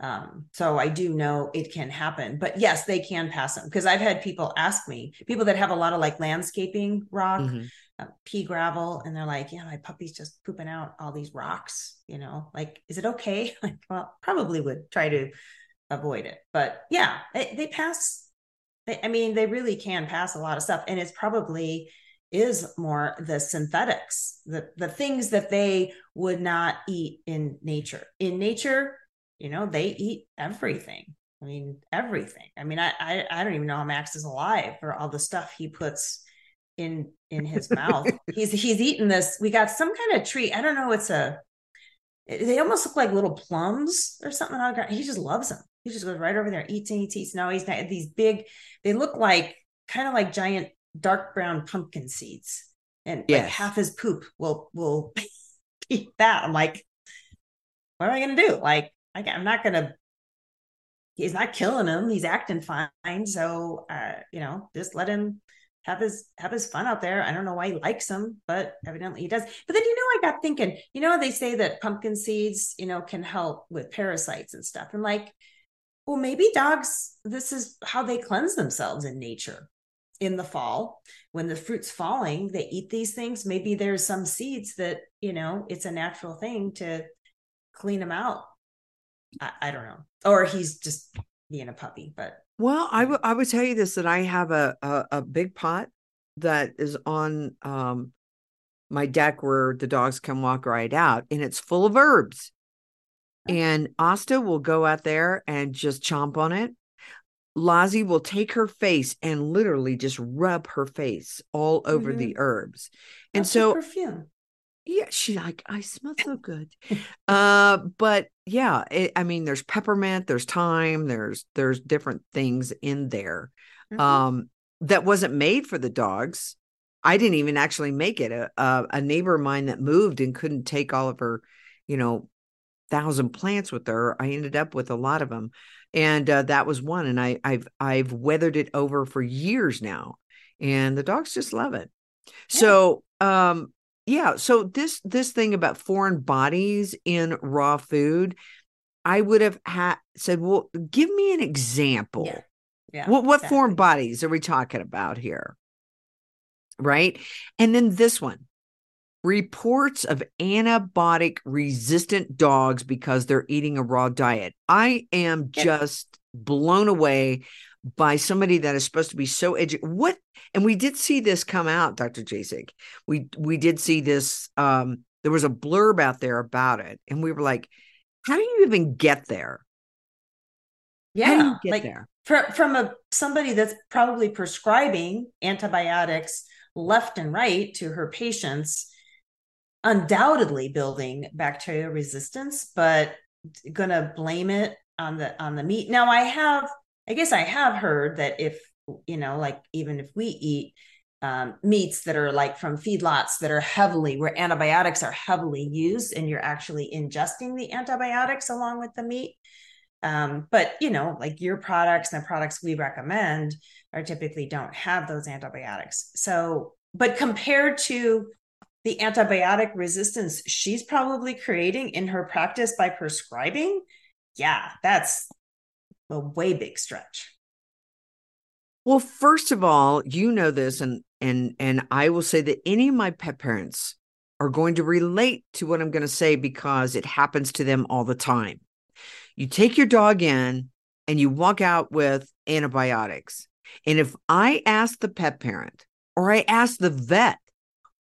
um so i do know it can happen but yes they can pass them because i've had people ask me people that have a lot of like landscaping rock Mhm. uh, pea gravel and they're like yeah my puppy's just pooping out all these rocks you know like is it okay like well probably would try to avoid it but yeah they, they pass they, i mean they really can pass a lot of stuff and it's probably is more the synthetics, the the things that they would not eat in nature. In nature, you know, they eat everything. I mean, everything. I mean, I, I I don't even know how Max is alive for all the stuff he puts in in his mouth. he's he's eating this. We got some kind of treat. I don't know. It's a. They almost look like little plums or something. He just loves them. He just goes right over there, eats and eats, eats. No, he's not. These big. They look like kind of like giant dark brown pumpkin seeds, and yes. like half his poop will will eat that. I'm like, what am I gonna do? Like, I, I'm not gonna he's not killing him. He's acting fine. So, uh, you know, just let him have his have his fun out there. I don't know why he likes them, but evidently he does. But then you know, I got thinking, you know, they say that pumpkin seeds, you know, can help with parasites and stuff. And like, well, maybe dogs, this is how they cleanse themselves in nature. In the fall, when the fruit's falling, they eat these things. Maybe there's some seeds that, you know, it's a natural thing to clean them out. I, I don't know. Or he's just being a puppy, but well, I, w- I would tell you this that I have a, a, a big pot that is on um, my deck where the dogs can walk right out, and it's full of herbs. And Asta will go out there and just chomp on it. Lazi will take her face and literally just rub her face all over mm-hmm. the herbs. And That's so perfume yeah she like i smell so good uh but yeah it, i mean there's peppermint there's thyme there's there's different things in there mm-hmm. um that wasn't made for the dogs i didn't even actually make it a, a, a neighbor of mine that moved and couldn't take all of her you know thousand plants with her i ended up with a lot of them and uh, that was one and i i've i've weathered it over for years now and the dogs just love it. Yeah. so um yeah so this this thing about foreign bodies in raw food i would have had said well give me an example. Yeah, yeah what what exactly. foreign bodies are we talking about here? Right? And then this one reports of antibiotic resistant dogs because they're eating a raw diet i am just blown away by somebody that is supposed to be so educated. What? And we did see this come out, Dr. Jasek. We we did see this. Um, there was a blurb out there about it, and we were like, "How do you even get there?" Yeah, like there? from from a somebody that's probably prescribing antibiotics left and right to her patients, undoubtedly building bacterial resistance, but gonna blame it on the on the meat. Now I have I guess I have heard that if, you know, like even if we eat um, meats that are like from feedlots that are heavily, where antibiotics are heavily used and you're actually ingesting the antibiotics along with the meat. Um, but, you know, like your products and the products we recommend are typically don't have those antibiotics. So, but compared to the antibiotic resistance she's probably creating in her practice by prescribing, yeah, that's a way big stretch. Well, first of all, you know this, and and and I will say that any of my pet parents are going to relate to what I'm going to say because it happens to them all the time. You take your dog in and you walk out with antibiotics. And if I ask the pet parent or I ask the vet,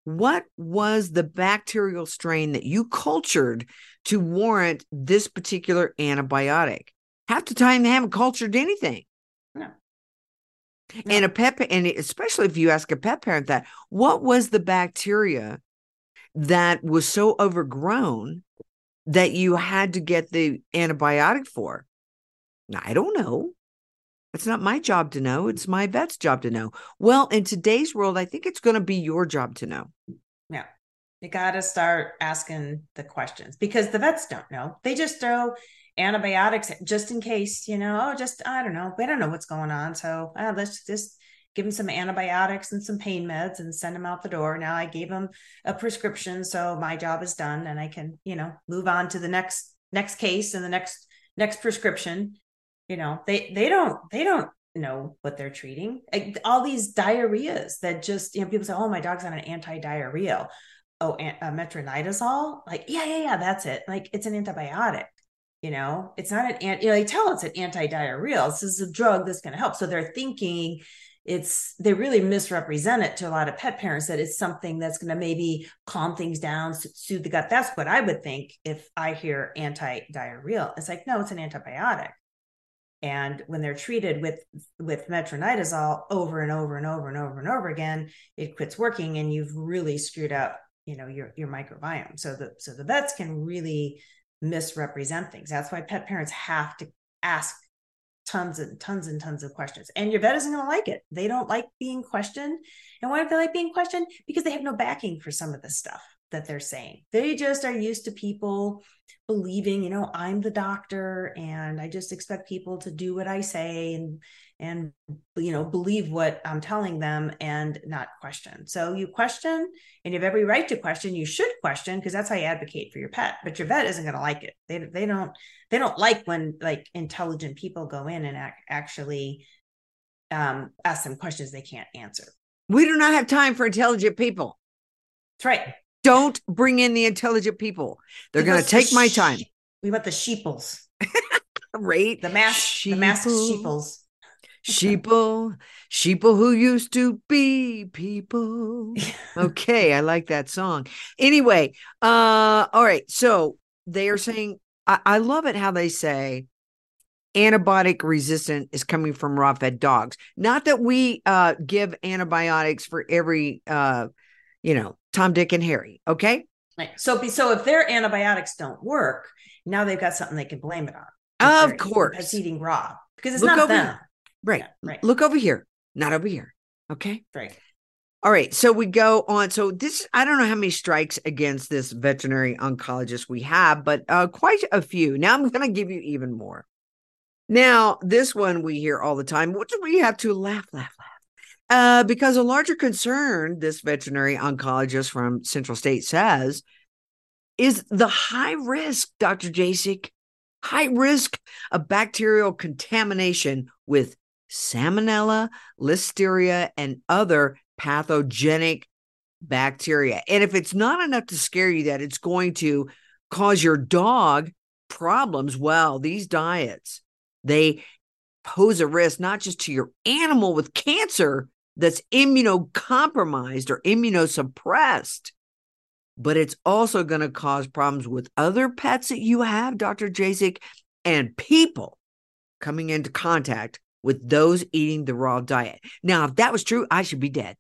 what was the bacterial strain that you cultured to warrant this particular antibiotic? half the time they haven't cultured anything. No. no. And a pet, and especially if you ask a pet parent that, what was the bacteria that was so overgrown that you had to get the antibiotic for? I don't know. It's not my job to know. It's my vet's job to know. Well, in today's world, I think it's going to be your job to know. Yeah. You got to start asking the questions because the vets don't know. They just throw antibiotics just in case, you know, oh, just, I don't know, we don't know what's going on. So uh, let's just give him some antibiotics and some pain meds and send him out the door. Now I gave him a prescription. So my job is done and I can, you know, move on to the next, next case and the next, next prescription. You know, they, they don't, they don't know what they're treating. All these diarrheas that just, you know, people say, oh, my dog's on an anti-diarrheal. Oh, a metronidazole. Like, yeah, yeah, yeah, that's it. Like, it's an antibiotic you know it's not an you know they tell it's an anti-diarrheal this is a drug that's going to help so they're thinking it's they really misrepresent it to a lot of pet parents that it's something that's going to maybe calm things down soothe the gut that's what i would think if i hear anti-diarrheal it's like no it's an antibiotic and when they're treated with with metronidazole over and over and over and over and over again it quits working and you've really screwed up you know your your microbiome. So the so the vets can really misrepresent things. That's why pet parents have to ask tons and tons and tons of questions. And your vet isn't going to like it. They don't like being questioned. And why don't they like being questioned? Because they have no backing for some of the stuff that they're saying. They just are used to people believing, you know, I'm the doctor and I just expect people to do what I say and and you know, believe what I'm telling them and not question. So you question and you have every right to question. You should question because that's how you advocate for your pet. But your vet isn't going to like it. They they don't they don't like when like intelligent people go in and ac- actually um, ask them questions they can't answer. We do not have time for intelligent people. That's right. Don't bring in the intelligent people. They're going to take my time. We want the sheeples. right? The mask, the masked sheeples. sheeple, sheeple who used to be people. Okay, I like that song. Anyway, uh, all right. So they are saying, I, I love it how they say antibiotic resistant is coming from raw fed dogs. Not that we uh give antibiotics for every uh you know Tom, Dick, and Harry. Okay. Right. So, so if their antibiotics don't work, now they've got something they can blame it on. Of course, it's eating raw because it's Look not them. Here. Right. Yeah, right. Look over here, not over here. Okay. Right. All right. So we go on. So this, I don't know how many strikes against this veterinary oncologist we have, but uh, quite a few. Now I'm going to give you even more. Now, this one we hear all the time, What do we have to laugh, laugh, laugh. Uh, because a larger concern, this veterinary oncologist from Central State says, is the high risk, Dr. Jasek, high risk of bacterial contamination with salmonella, listeria, and other pathogenic bacteria. And if it's not enough to scare you that it's going to cause your dog problems, well, these diets, they pose a risk not just to your animal with cancer, that's immunocompromised or immunosuppressed, but it's also going to cause problems with other pets that you have, Dr. Jasek, and people coming into contact with those eating the raw diet. Now, if that was true, I should be dead.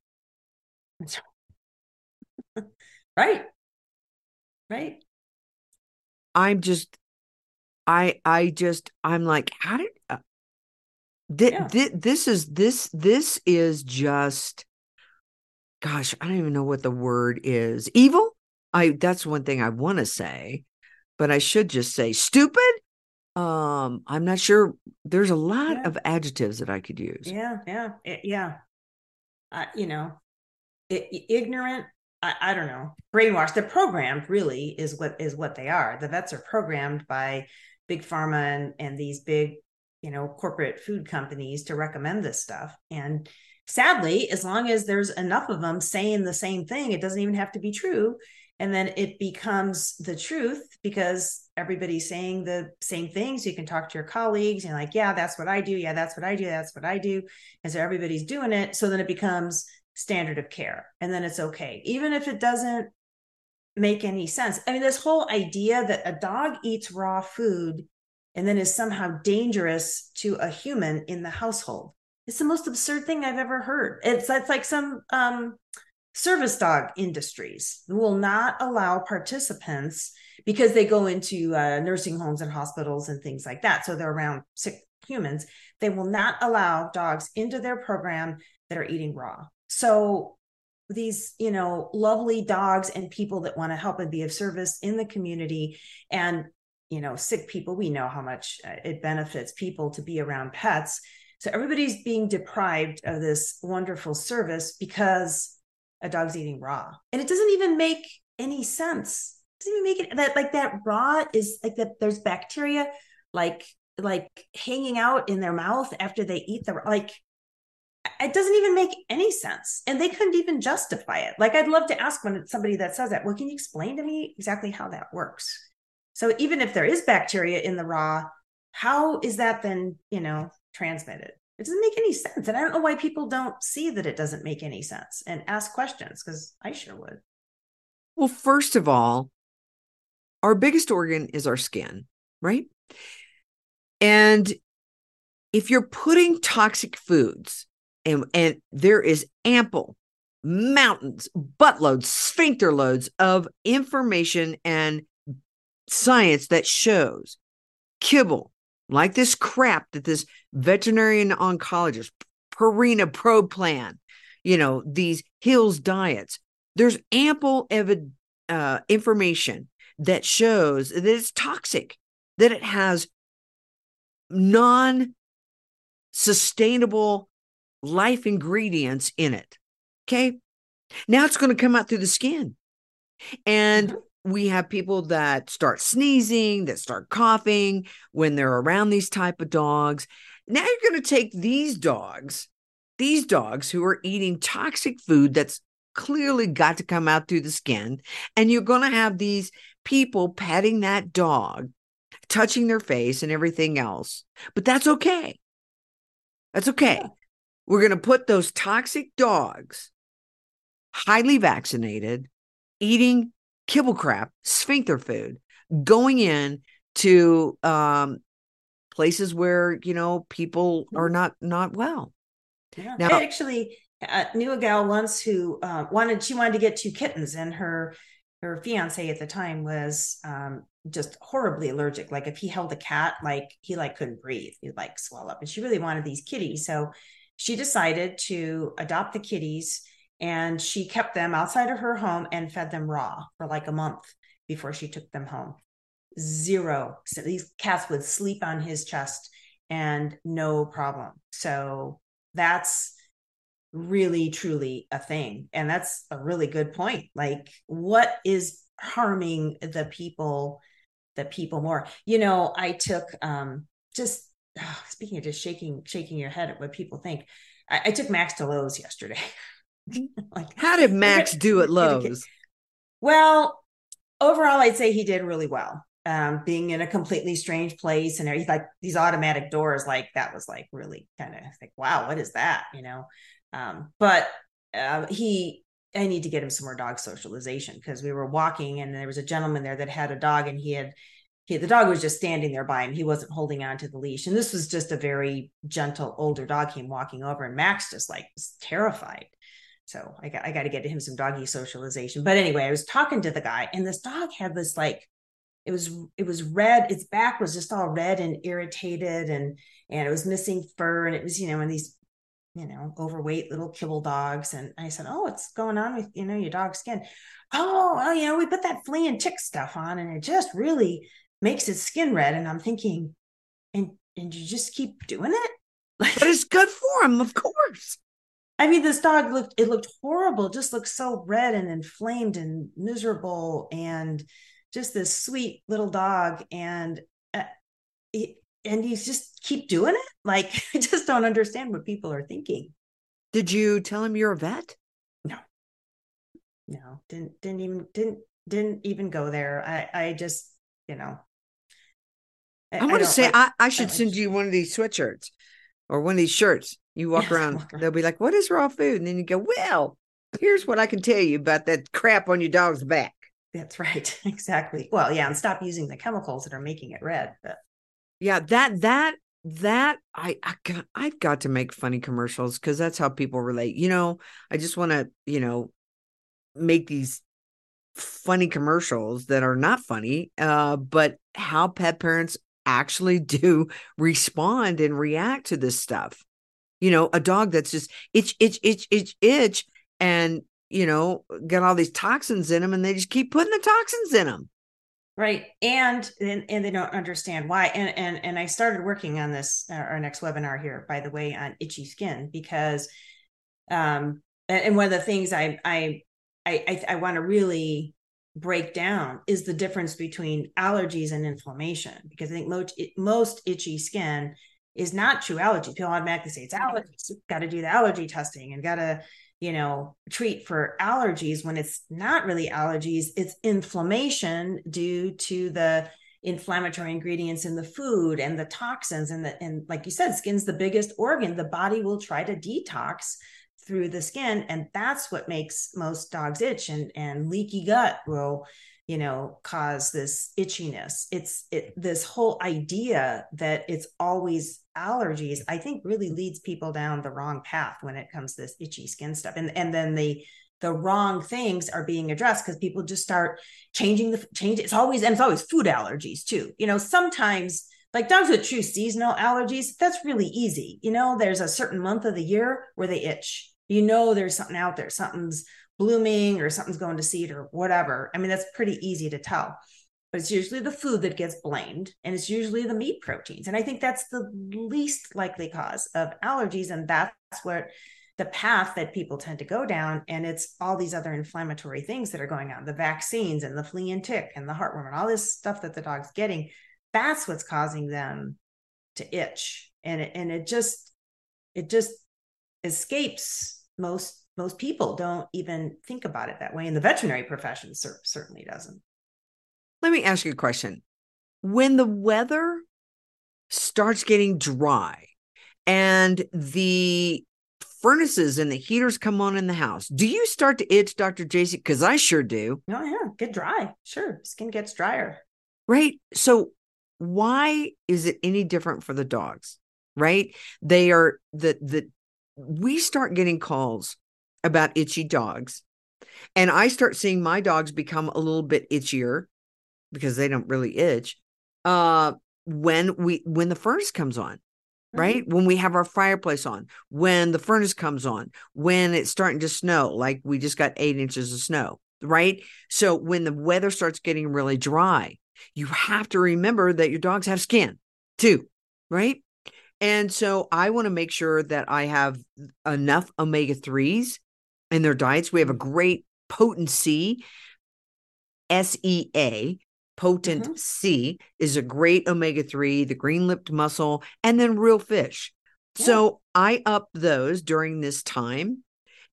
right. Right. I'm just I I just I'm like how did uh, Th- yeah. th- this is this this is just gosh i don't even know what the word is. Evil? I that's one thing i want to say but i should just say stupid? Um i'm not sure. There's a lot yeah. of adjectives that i could use. Yeah yeah it, yeah. Uh, you know it, ignorant I, I don't know brainwashed. They're programmed really is what is what they are. The vets are programmed by big pharma and, and these big you know corporate food companies to recommend this stuff. And sadly as long as there's enough of them saying the same thing it doesn't even have to be true. And then it becomes the truth because everybody's saying the same thing so you can talk to your colleagues and like yeah that's what i do. Yeah that's what i do. That's what i do. And so everybody's doing it. So then it becomes standard of care and then it's okay even if it doesn't make any sense. I mean this whole idea that a dog eats raw food and then is somehow dangerous to a human in the household. It's the most absurd thing I've ever heard. It's, it's like some um, service dog industries will not allow participants because they go into uh, nursing homes and hospitals and things like that. So they're around sick humans. They will not allow dogs into their program that are eating raw. So these you know lovely dogs and people that want to help and be of service in the community and you know sick people we know how much uh, it benefits people to be around pets. So everybody's being deprived of this wonderful service because a dog's eating raw. And it doesn't even make any sense. It doesn't even make it that like that raw is like that there's bacteria like like hanging out in their mouth after they eat the like it doesn't even make any sense. And they couldn't even justify it. Like i'd love to ask when somebody that says that well can you explain to me exactly how that works so even if there is bacteria in the raw, how is that then, you know, transmitted? it doesn't make any sense. And I don't know why people don't see that it doesn't make any sense and ask questions because I sure would. Well, first of all, our biggest organ is our skin, right? And if you're putting toxic foods and and there is ample mountains, buttloads, sphincter loads of information and science that shows kibble, like this crap that this veterinarian oncologist, Purina Pro Plan, you know, these Hills diets, there's ample evidence, uh, information that shows that it's toxic, that it has non sustainable life ingredients in it. Okay. Now it's going to come out through the skin. And mm-hmm. We have people that start sneezing, that start coughing when they're around these type of dogs. Now you're going to take these dogs, these dogs who are eating toxic food that's clearly got to come out through the skin, and you're going to have these people patting that dog, touching their face and everything else. But that's okay. That's okay. We're going to put those toxic dogs, highly vaccinated, eating kibble crap, sphincter food, going in to um, places where you know people are mm-hmm. not not well. Yeah. Now, I actually uh, knew a gal once who uh, wanted she wanted to get two kittens, and her her fiance at the time was um, just horribly allergic. Like if he held a cat, like he like couldn't breathe, he'd like swell up. And she really wanted these kitties, so she decided to adopt the kitties and she kept them outside of her home and fed them raw for like a month before she took them home. Zero. So these cats would sleep on his chest and no problem. So that's really truly a thing and that's a really good point like what is harming the people the people more you know i took um just oh, speaking of just shaking shaking your head at what people think i, I took max to Lowe's yesterday like how did max do at Lowe's well overall i'd say he did really well um, being in a completely strange place and he's like these automatic doors like that was like really kind of like wow what is that you know um, but uh, he I need to get him some more dog socialization because we were walking and there was a gentleman there that had a dog and he had he, the dog was just standing there by him. He wasn't holding on to the leash. And this was just a very gentle older dog came walking over and Max just like was terrified. So I got I got to get him some doggy socialization. But anyway, I was talking to the guy and this dog had this like it was it was red its back was just all red and irritated and and it was missing fur and it was you know and these you know, overweight little kibble dogs. And I said, Oh, what's going on with, you know, your dog's skin? Oh, well, you know, we put that flea and tick stuff on and it just really makes his skin red. And I'm thinking, and and you just keep doing it? Like, but it's good for him, of course. I mean, this dog looked, it looked horrible, just looked so red and inflamed and miserable and just this sweet little dog. And uh, it, and you just keep doing it? Like i just don't understand what people are thinking. Did you tell him you're a vet? No. No didn't didn't even didn't didn't even go there. I i just you know. I, I want to say like, i i should I send you one of these sweatshirts or one of these shirts you walk, around, walk around they'll be like what is raw food? And then you go well here's what i can tell you about that crap on your dog's back. That's right exactly. Well yeah and stop using the chemicals that are making it red but yeah, that that that I, I got, I've got to make funny commercials because that's how people relate. You know, I just want to, you know, make these funny commercials that are not funny, uh, but how pet parents actually do respond and react to this stuff. You know, a dog that's just itch, itch, itch, itch, itch, and you know, got all these toxins in them, and they just keep putting the toxins in them right and, and and they don't understand why and and and i started working on this uh, our next webinar here by the way on itchy skin because um and one of the things i i i i want to really break down is the difference between allergies and inflammation because i think most most itchy skin is not true allergy. People automatically say it's mm-hmm. allergies. Got to do the allergy testing and got to you know, treat for allergies when it's not really allergies, it's inflammation due to the inflammatory ingredients in the food and the toxins and the and like you said skin's the biggest organ. The body will try to detox through the skin and that's what makes most dogs itch and and leaky gut will you know cause this itchiness it's it this whole idea that it's always allergies i think really leads people down the wrong path when it comes to this itchy skin stuff and and then the the wrong things are being addressed because people just start changing the change. It's always and it's always food allergies too. You know, sometimes like dogs with true seasonal allergies, that's really easy. You know, there's a certain month of the year where they itch. You know, there's something out there, something's blooming or something's going to seed or whatever. I mean, that's pretty easy to tell. But it's usually the food that gets blamed, and it's usually the meat proteins. And I think that's the least likely cause of allergies. And that's where the path that people tend to go down and it's all these other inflammatory things that are going on the vaccines and the flea and tick and the heartworm and all this stuff that the dog's getting that's what's causing them to itch and it, and it just it just escapes most most people don't even think about it that way and the veterinary profession cer- certainly doesn't let me ask you a question when the weather starts getting dry and the furnaces and the heaters come on in the house, do you start to itch, Dr. Jasek? Because I sure do. Oh, yeah. Get dry. Sure. Skin gets drier. Right. So, why is it any different for the dogs? Right. They are the, the, we start getting calls about itchy dogs. And I start seeing my dogs become a little bit itchier because they don't really itch. Uh, when we when the furnace comes on right? Mm-hmm. When we have our fireplace on, when the furnace comes on, when it's starting to snow, like we just got eight inches of snow, right? So when the weather starts getting really dry, you have to remember that your dogs have skin too, right? And so I want to make sure that I have enough omega 3s in their diets. We have a mm-hmm. great potency SEA potent mm-hmm. C is a great omega 3, the green lipped mussel, and then real fish. Yeah. So I up those during this time.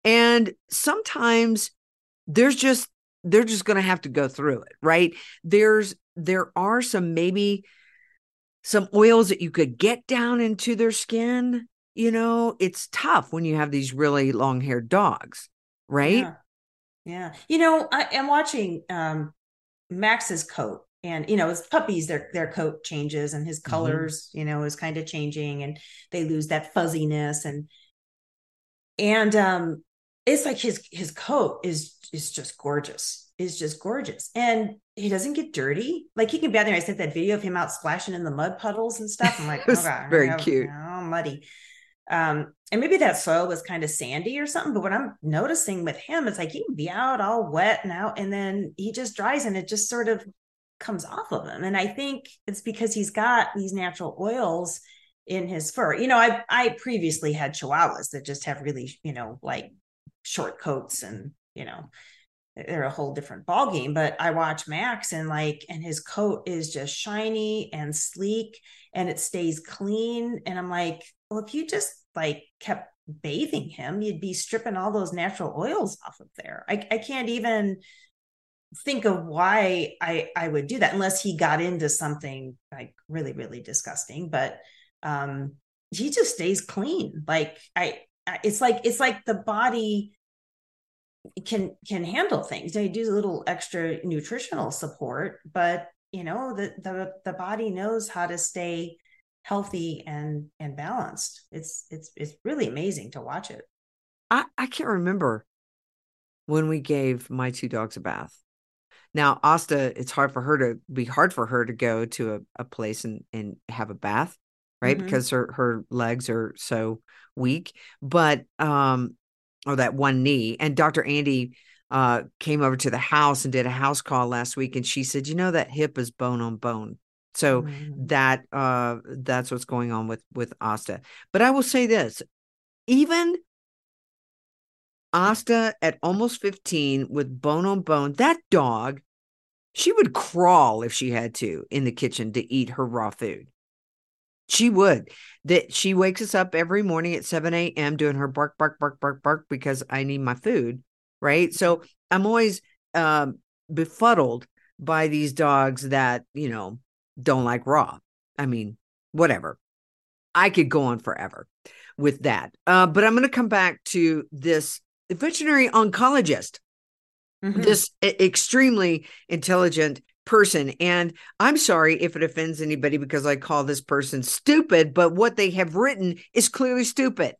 And sometimes there's just, they're just going to have to go through it, right? There's, there are some maybe some oils that you could get down into their skin. You know, it's tough when you have these really long haired dogs, right? Yeah. yeah. You know, I am watching um Max's coat and you know as puppies their their coat changes and his mm-hmm. colors mm-hmm. you know is kind of changing and they lose that fuzziness and and um it's like his his coat is is just gorgeous is just gorgeous. And he doesn't get dirty. Like he can be out there. I sent that video of him out splashing in the mud puddles and stuff. I'm like oh god very cute. oh muddy. Um and maybe that soil was kind of sandy or something but what i'm noticing with him is like he can be out all wet and out and then he just dries and it just sort of comes off of him. And i think it's because he's got these natural oils in his fur. You know i i previously had chihuahuas that just have really you know like short coats and you know they're a whole different ball game but i watch max and like and his coat is just shiny and sleek and it stays clean. And i'm like well if you just like kept bathing him you'd be stripping all those natural oils off of there. I, I can't even think of why I I would do that unless he got into something like really really disgusting but um he just stays clean. Like I, I it's like it's like the body can can handle things they do a little extra nutritional support but you know the the the body knows how to stay healthy and and balanced it's it's it's really amazing to watch it i i can't remember when we gave my two dogs a bath now, Asta, it's hard for her to be hard for her to go to a, a place and, and have a bath, right? Mm-hmm. Because her, her legs are so weak. But um, or that one knee. And Dr. Andy uh came over to the house and did a house call last week. And she said, you know, that hip is bone on bone. So mm-hmm. that uh that's what's going on with with Asta. But I will say this, even Asta at almost 15 with bone on bone, that dog she would crawl if she had to in the kitchen to eat her raw food. She would. That she wakes us up every morning at 7 a.m. doing her bark, bark, bark, bark, bark because I need my food. Right. So I'm always um, befuddled by these dogs that, you know, don't like raw. I mean, whatever. I could go on forever with that. Uh, but I'm going to come back to this veterinary oncologist, Mhm. this extremely intelligent person. And I'm sorry if it offends anybody because I call this person stupid, but what they have written is clearly stupid.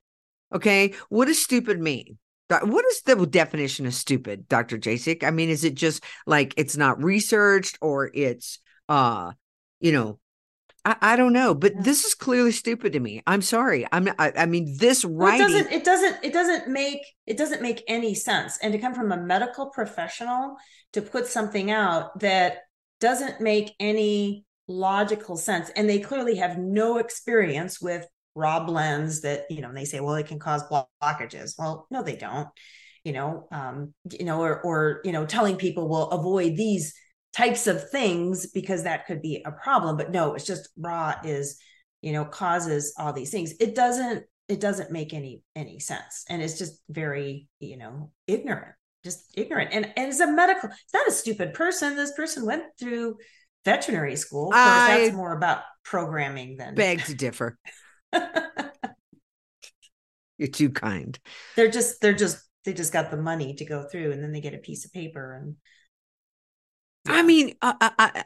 Okay. What does stupid mean? What is the definition of stupid, Dr. Jasek? I mean, is it just like it's not researched or it's uh, you know, I, I don't know, but Yeah. this is clearly stupid to me. I'm sorry. I'm I, I mean, this Well, it writing doesn't it doesn't it doesn't make it doesn't make any sense and to come from a medical professional to put something out that doesn't make any logical sense. And they clearly have no experience with raw blends that you know they say well it can cause blockages. Well no they don't. You know um you know or or you know telling people well avoid these types of things because that could be a problem. But no it's just raw is you know causes all these things. It doesn't it doesn't make any any sense. And it's just very you know ignorant just ignorant and, and as a medical it's not a stupid person this person went through veterinary school of I that's more about programming than beg to differ. You're too kind. they're just they're just they just got the money to go through and then they get a piece of paper and I mean, uh, I, I,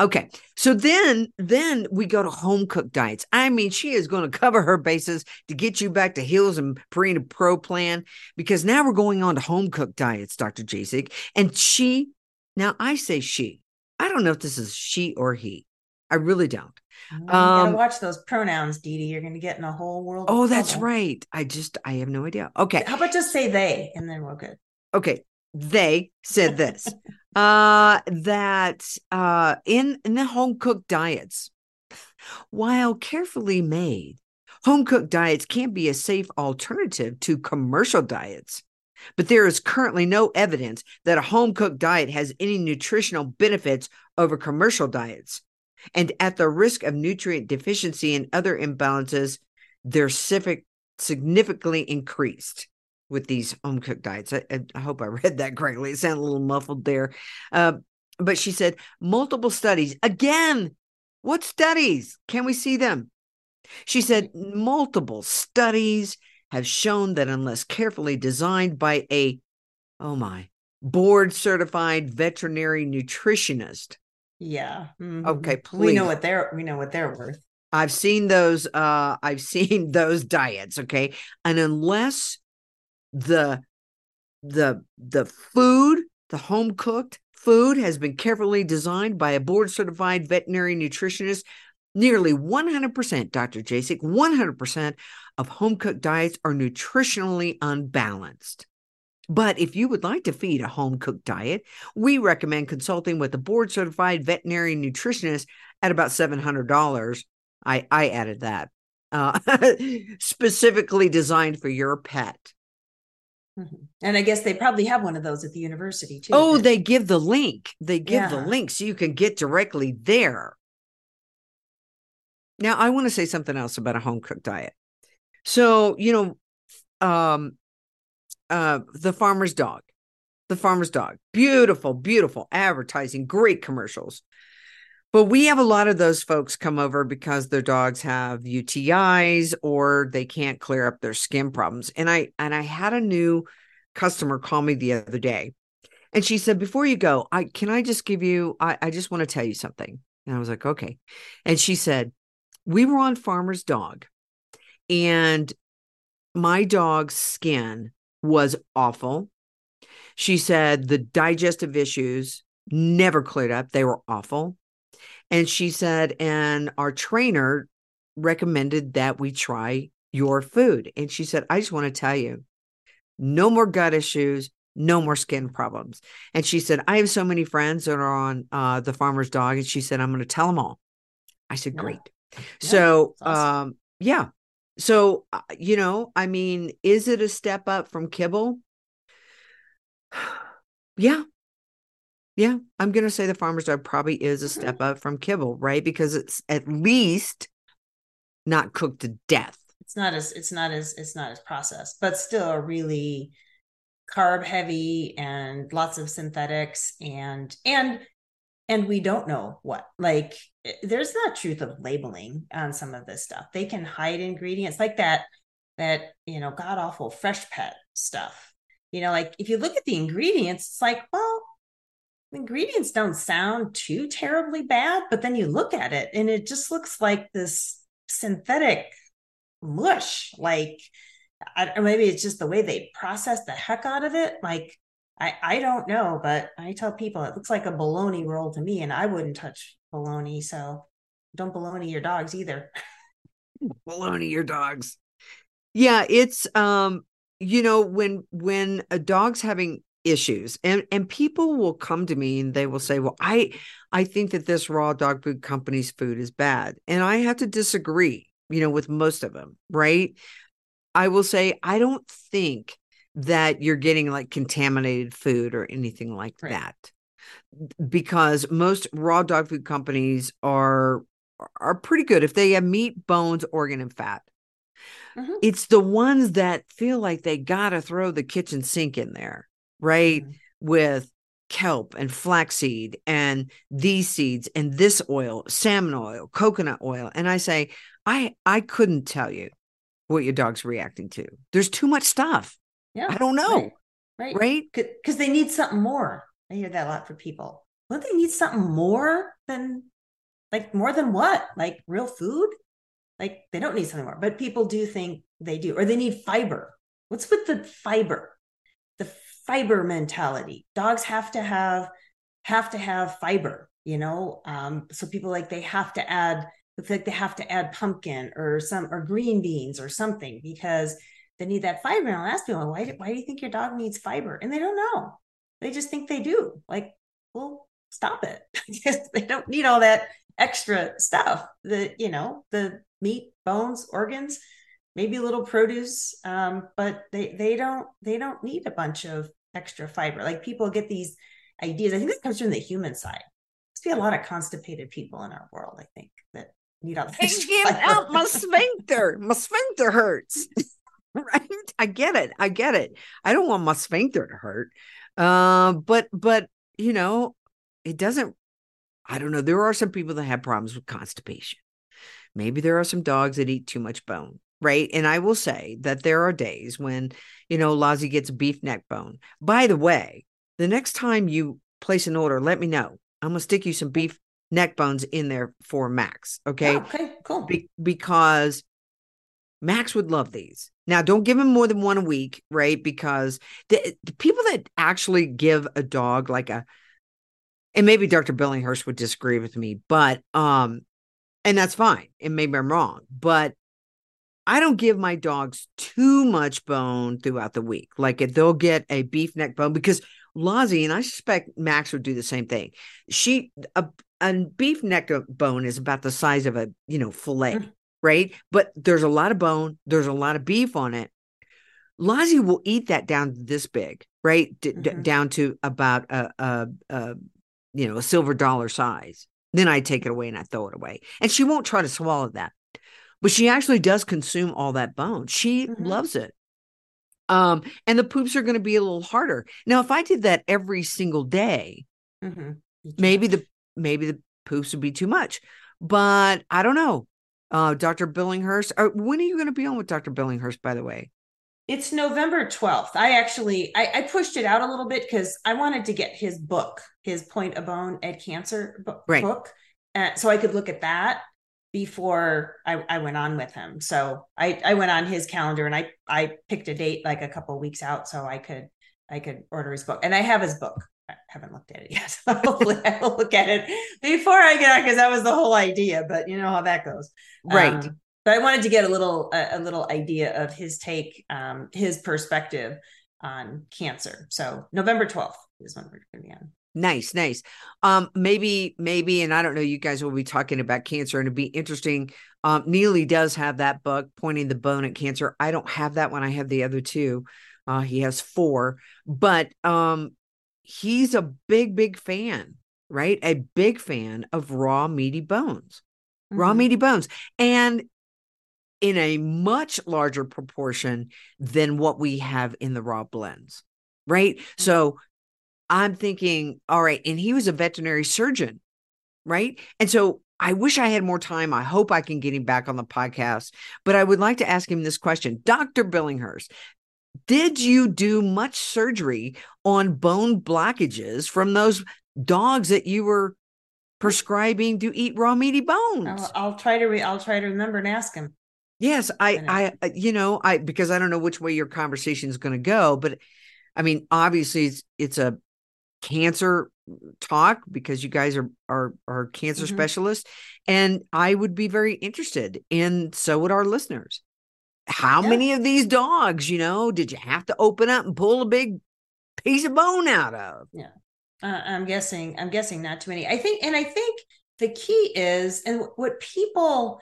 okay. So then, then we go to home cooked diets. I mean, she is going to cover her bases to get you back to Hills and Purina Pro plan because now we're going on to home cooked diets, Dr. Jasek. And she, now I say she. I don't know if this is she or he. I really don't. you gotta Um, watch those pronouns Dee Dee. you're gonna get in a whole world Oh, that's trouble. right. I just, I have no idea. Okay. how about just say they and then we're good okay they said this uh that uh in in the home cooked diets while carefully made home cooked diets can be a safe alternative to commercial diets but there is currently no evidence that a home cooked diet has any nutritional benefits over commercial diets. And at the risk of nutrient deficiency and other imbalances they're significantly increased with these home cooked diets. I, I- hope I read that correctly. It sounded a little muffled there. Uh, but she said multiple studies. Again, what studies? Can we see them? She said multiple studies have shown that unless carefully designed by a, oh my, board certified veterinary nutritionist. yeah Mhm. Okay, we know what they're we know what they're worth I've seen those uh I've seen those diets, okay? And unless the the the food, the home cooked food has been carefully designed by a board certified veterinary nutritionist, nearly 100% Dr. Jasek, 100% of home cooked diets are nutritionally unbalanced. But if you would like to feed a home cooked diet, we recommend consulting with a board certified veterinary nutritionist at about $700. I, I added that. Uh, specifically designed for your pet. Mhm. and i guess they probably have one of those at the university too Oh, they give the link. They give the link so you can get directly there. Now, I want to say something else about a home cooked diet. So, you know, um, uh, the farmer's dog, the farmer's dog, beautiful, beautiful advertising, great commercials. But we have a lot of those folks come over because their dogs have UTIs or they can't clear up their skin problems. And I and I had a new customer call me the other day and she said, Before you go, I can I just give you, I, I just want to tell you something. And I was like, Okay. And she said, We were on Farmer's Dog, and my dog's skin was awful. She said the digestive issues never cleared up, they were awful. And she said, and our trainer recommended that we try your food. And she said, I just want to tell you, no more gut issues, no more skin problems. And she said, I have so many friends that are on uh, the farmer's dog. And she said, I'm going to tell them all. I said, Yeah. great. so, awesome. um, yeah. So, uh, you know, I mean, is it a step up from kibble? yeah. Yeah. I'm going to say the farmer's dog probably is a Mhm. step up from kibble, right? Because it's at least not cooked to death. it's not as it's not as it's not as processed but still a really carb heavy and lots of synthetics and and and we don't know what like there's not truth of labeling on some of this stuff. They can hide ingredients like that, that, you know, god awful Freshpet stuff. You know, like if you look at the ingredients, it's like, well, ingredients don't sound too terribly bad, but then you look at it and it just looks like this synthetic mush. Like, I, or maybe it's just the way they process the heck out of it. Like, I, I don't know, but I tell people it looks like a bologna roll to me, and I wouldn't touch bologna. So don't bologna your dogs either. bologna your dogs. Yeah, it's um, you know, when when a dog's having issues and and people will come to me and they will say well i i think that this raw dog food company's food is bad and i have to disagree you know with most of them right i will say i don't think that you're getting like contaminated food or anything like right. that because most raw dog food companies are are pretty good if they have meat bones organ and fat mm-hmm. it's the ones that feel like they gotta throw the kitchen sink in there right? Mm-hmm. With kelp and flaxseed and these seeds and this oil, salmon oil, coconut oil. And I say, I I couldn't tell you what your dog's reacting to. There's too much stuff. Yeah. I don't know. Right. Right. Because right? they need something more. I hear that a lot for people. Don't they need something more than like more than what? Like real food? Like they don't need something more, but people do think they do, or they need fiber. What's with the fiber? The fiber mentality. Dogs have to have have to have fiber, you know. Um, so people like they have to add like they have to add pumpkin or some or green beans or something because they need that fiber. And I'll ask people, why do, why do you think your dog needs fiber? And they don't know. They just think they do. Like, well, stop it. they don't need all that extra stuff. The, you know, the meat, bones, organs, maybe a little produce. Um, but they they don't they don't need a bunch of extra fiber. Like people get these ideas. I think this comes from the human side. There's be a lot of constipated people in our world. I think that need all that. Get out my sphincter. My sphincter hurts. right? I get it. I get it. I don't want my sphincter to hurt. Uh, but but you know, it doesn't. I don't know. There are some people that have problems with constipation. Maybe there are some dogs that eat too much bone right? And I will say that there are days when, you know, Lazi gets beef neck bone. By the way, the next time you place an order, let me know. I'm gonna stick you some beef neck bones in there for Max. Okay. Oh, okay, cool. Be- because Max would love these. Now, don't give him more than one a week, right? Because the, the people that actually give a dog like a, and maybe Dr. Billinghurst would disagree with me, but um, and that's fine. And maybe I'm wrong, but I don't give my dogs too much bone throughout the week. Like if they'll get a beef neck bone because Lazi and I suspect Max would do the same thing. She a, a beef neck bone is about the size of a you know fillet, mm-hmm. right? But there's a lot of bone. There's a lot of beef on it. Lazi will eat that down this big, right? D- mm-hmm. down to about a, a, a you know a silver dollar size. Then I take it away and I throw it away, and she won't try to swallow that but she actually does consume all that bone. She mm-hmm. loves it. Um, and the poops are going to be a little harder. Now, if I did that every single day, mm-hmm. maybe the maybe the poops would be too much. But I don't know. Uh, Dr. Billinghurst, uh, when are you going to be on with Dr. Billinghurst, by the way? It's November 12th. I actually I, I pushed it out a little bit because I wanted to get his book, his Pointing the Bone at Cancer book, right. book. Uh, so I could look at that before I, I went on with him. So I, I went on his calendar and I, I picked a date like a couple weeks out so I could I could order his book. And I have his book. I haven't looked at it yet. hopefully I'll look at it before I get on because that was the whole idea. But you know how that goes. Right. Um, but I wanted to get a little a, a little idea of his take, um, his perspective on cancer. So November 12th is when we're gonna be on. Nice, nice. Um, maybe, maybe, and I don't know, you guys will be talking about cancer and it'd be interesting. Um, Neely does have that book pointing the bone at cancer. I don't have that one. I have the other two. Uh, he has four, but um, he's a big, big fan, right? A big fan of raw meaty bones, mm-hmm. raw meaty bones. And in a much larger proportion than what we have in the raw blends, right? Mm-hmm. So I'm thinking, all right, and he was a veterinary surgeon, right? And so I wish I had more time. I hope I can get him back on the podcast, but I would like to ask him this question. Dr. Billinghurst, did you do much surgery on bone blockages from those dogs that you were prescribing to eat raw meaty bones? I'll, I'll try to re- I'll try to remember and ask him. Yes, I, I, uh, you know, I because I don't know which way your conversation is going to go, but I mean, obviously, it's it's a cancer talk because you guys are are are cancer mm-hmm. specialists, and I would be very interested, and so would our listeners. How yeah. many of these dogs, you know, did you have to open up and pull a big piece of bone out of? Yeah, uh, I'm guessing. I'm guessing not too many. I think, and I think the key is, and what people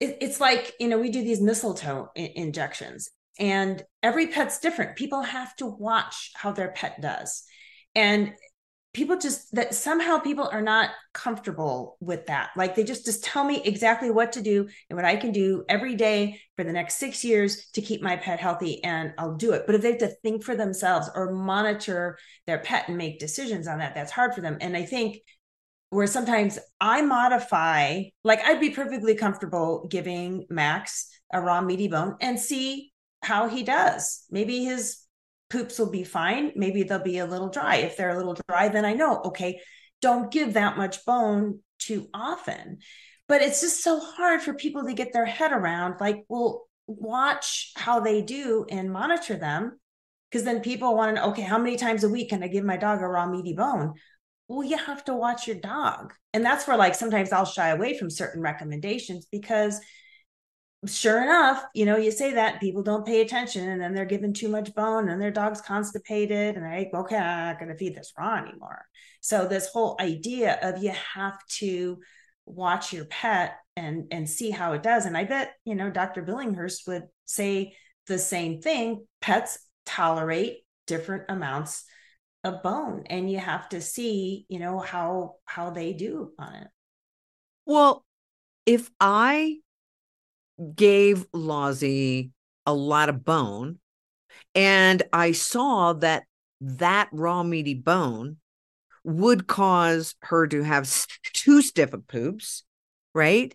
it, it's like you know we do these mistletoe I- injections and every pet's different people have to watch how their pet does and people just that somehow people are not comfortable with that. Like they just just tell me exactly what to do and what i can do every day for the next six years to keep my pet healthy and i'll do it. But if they have to think for themselves or monitor their pet and make decisions on that that's hard for them. And i think where sometimes I modify, like I'd be perfectly comfortable giving Max a raw meaty bone and see how he does. Maybe his poops will be fine. Maybe they'll be a little dry. If they're a little dry, then I know, okay, don't give that much bone too often. But it's just so hard for people to get their head around like, well, watch how they do and monitor them. Because then people want to know, okay, how many times a week can I give my dog a raw meaty bone? well, you have to watch your dog. And that's where, like, sometimes I'll shy away from certain recommendations because sure enough, you know, you say that people don't pay attention and then they're given too much bone and their dog's constipated and they go, okay, I'm not going to feed this raw anymore. So this whole idea of you have to watch your pet and and see how it does. And I bet, you know, Dr. Billinghurst would say the same thing. Pets tolerate different amounts of bone and you have to see you know how how they do on it well if i gave Lozzie a lot of bone and i saw that that raw meaty bone would cause her to have too stiff of poops right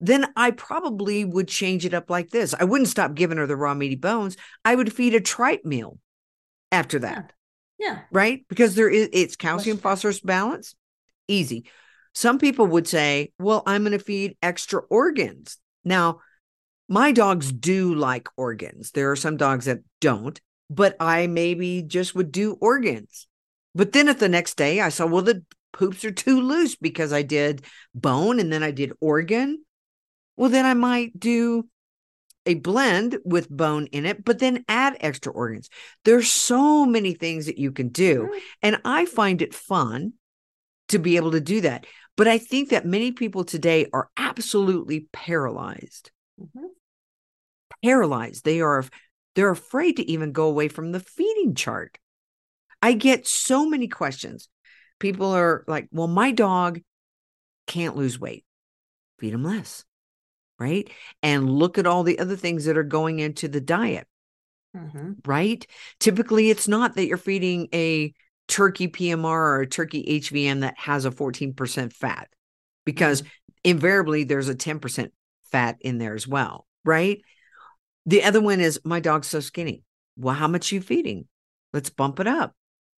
then I probably would change it up like this. I wouldn't stop giving her the raw meaty bones. I would feed a tripe meal after that. Yeah. Right? Because there is it's calcium phosphorus balance. Easy. Some people would say, well, I'm going to feed extra organs. Now, my dogs do like organs. There are some dogs that don't, but I maybe just would do organs. But then at the next day, I saw, well, the poops are too loose because I did bone and then I did organ. Well, then I might do a blend with bone in it, but then add extra organs. There's so many things that you can do. And I find it fun to be able to do that. But I think that many people today are absolutely paralyzed. Mm-hmm. Paralyzed. They are they're afraid to even go away from the feeding chart. I get so many questions. People are like, "Well, my dog can't lose weight. Feed him less." right? And look at all the other things that are going into the diet, mm-hmm. right? Typically, it's not that you're feeding a turkey PMR or a turkey HVM that has a 14% fat, because mm-hmm. invariably there's a 10% fat in there as well, right? The other one is my dog's so skinny. Well, how much you feeding? Let's bump it up,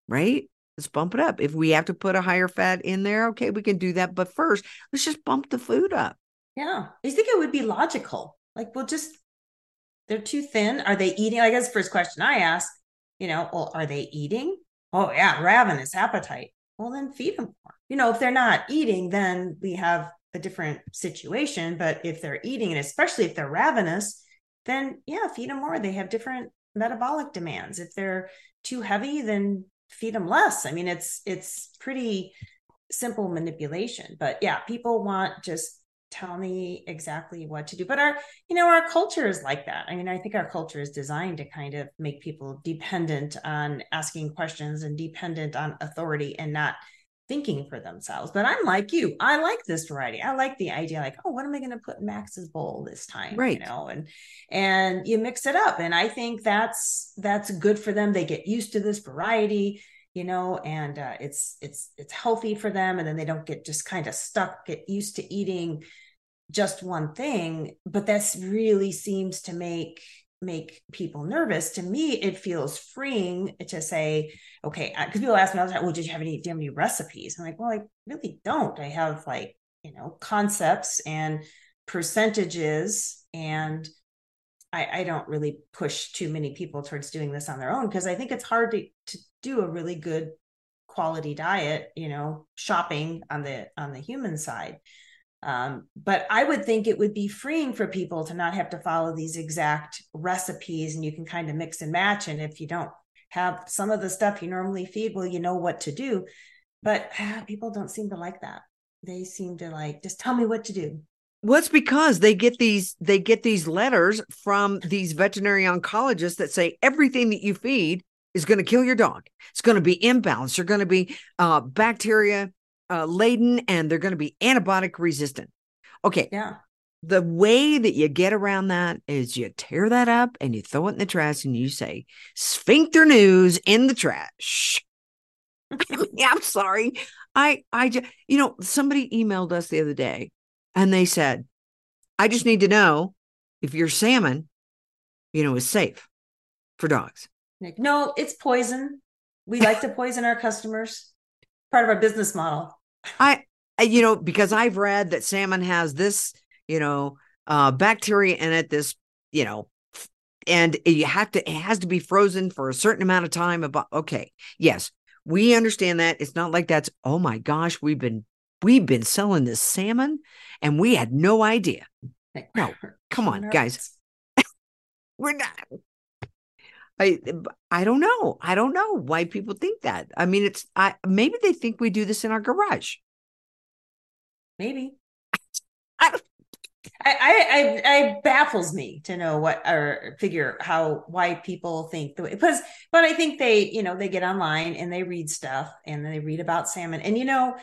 right? Let's bump it up. If we have to put a higher fat in there, okay, we can do that. But first, let's just bump the food up. Yeah. I think it would be logical. Like, well, just they're too thin. Are they eating? I guess the first question I ask, you know, well, are they eating? Oh, yeah, ravenous appetite. Well, then feed them more. You know, if they're not eating, then we have a different situation. But if they're eating, and especially if they're ravenous, then yeah, feed them more. They have different metabolic demands. If they're too heavy, then feed them less. I mean, it's it's pretty simple manipulation. But yeah, people want just tell me exactly what to do. But our you know our culture is like that. I mean i think our culture is designed to kind of make people dependent on asking questions and dependent on authority and not thinking for themselves. But i'm like you. I like this variety. I like the idea like oh what am i going to put in max's bowl this time? Right. you know and and you mix it up. And i think that's that's good for them. They get used to this variety you know, and uh, it's it's it's healthy for them, and then they don't get just kind of stuck, get used to eating just one thing. But this really seems to make make people nervous. To me, it feels freeing to say, okay, uh, because people ask me all the time, well, did you have any, have any recipes? I'm like, well, I really don't. I have like, you know, concepts and percentages and I, I don't really push too many people towards doing this on their own because I think it's hard to, to do a really good quality diet, you know, shopping on the on the human side. Um, but I would think it would be freeing for people to not have to follow these exact recipes and you can kind of mix and match. And if you don't have some of the stuff you normally feed, well, you know what to do. But ah, people don't seem to like that. They seem to like, just tell me what to do. Well, it's because they get these they get these letters from these veterinary oncologists that say everything that you feed is going to kill your dog. It's going to be imbalanced. You're going to be uh, bacteria uh, laden and they're going to be antibiotic resistant. Okay. Yeah. The way that you get around that is you tear that up and you throw it in the trash and you say, sphincter news in the trash. yeah, I'm sorry. I, I just, you know, somebody emailed us the other day and they said, I just need to know if your salmon, you know, is safe for dogs. No, it's poison. We like to poison our customers. Part of our business model. I, you know, because I've read that salmon has this, you know, uh, bacteria in it, this, you know, and you have to, it has to be frozen for a certain amount of time. About, okay. Yes. We understand that. It's not like that's, oh my gosh, we've been, we've been selling this salmon and we had no idea. No, come on, guys. We're not. I eh, I don't know. I don't know why people think that. I mean, it's I maybe they think we do this in our garage. Maybe. I, I, I, I, baffles me to know what or figure how why people think the way because but I think they you know they get online and they read stuff and they read about salmon and you know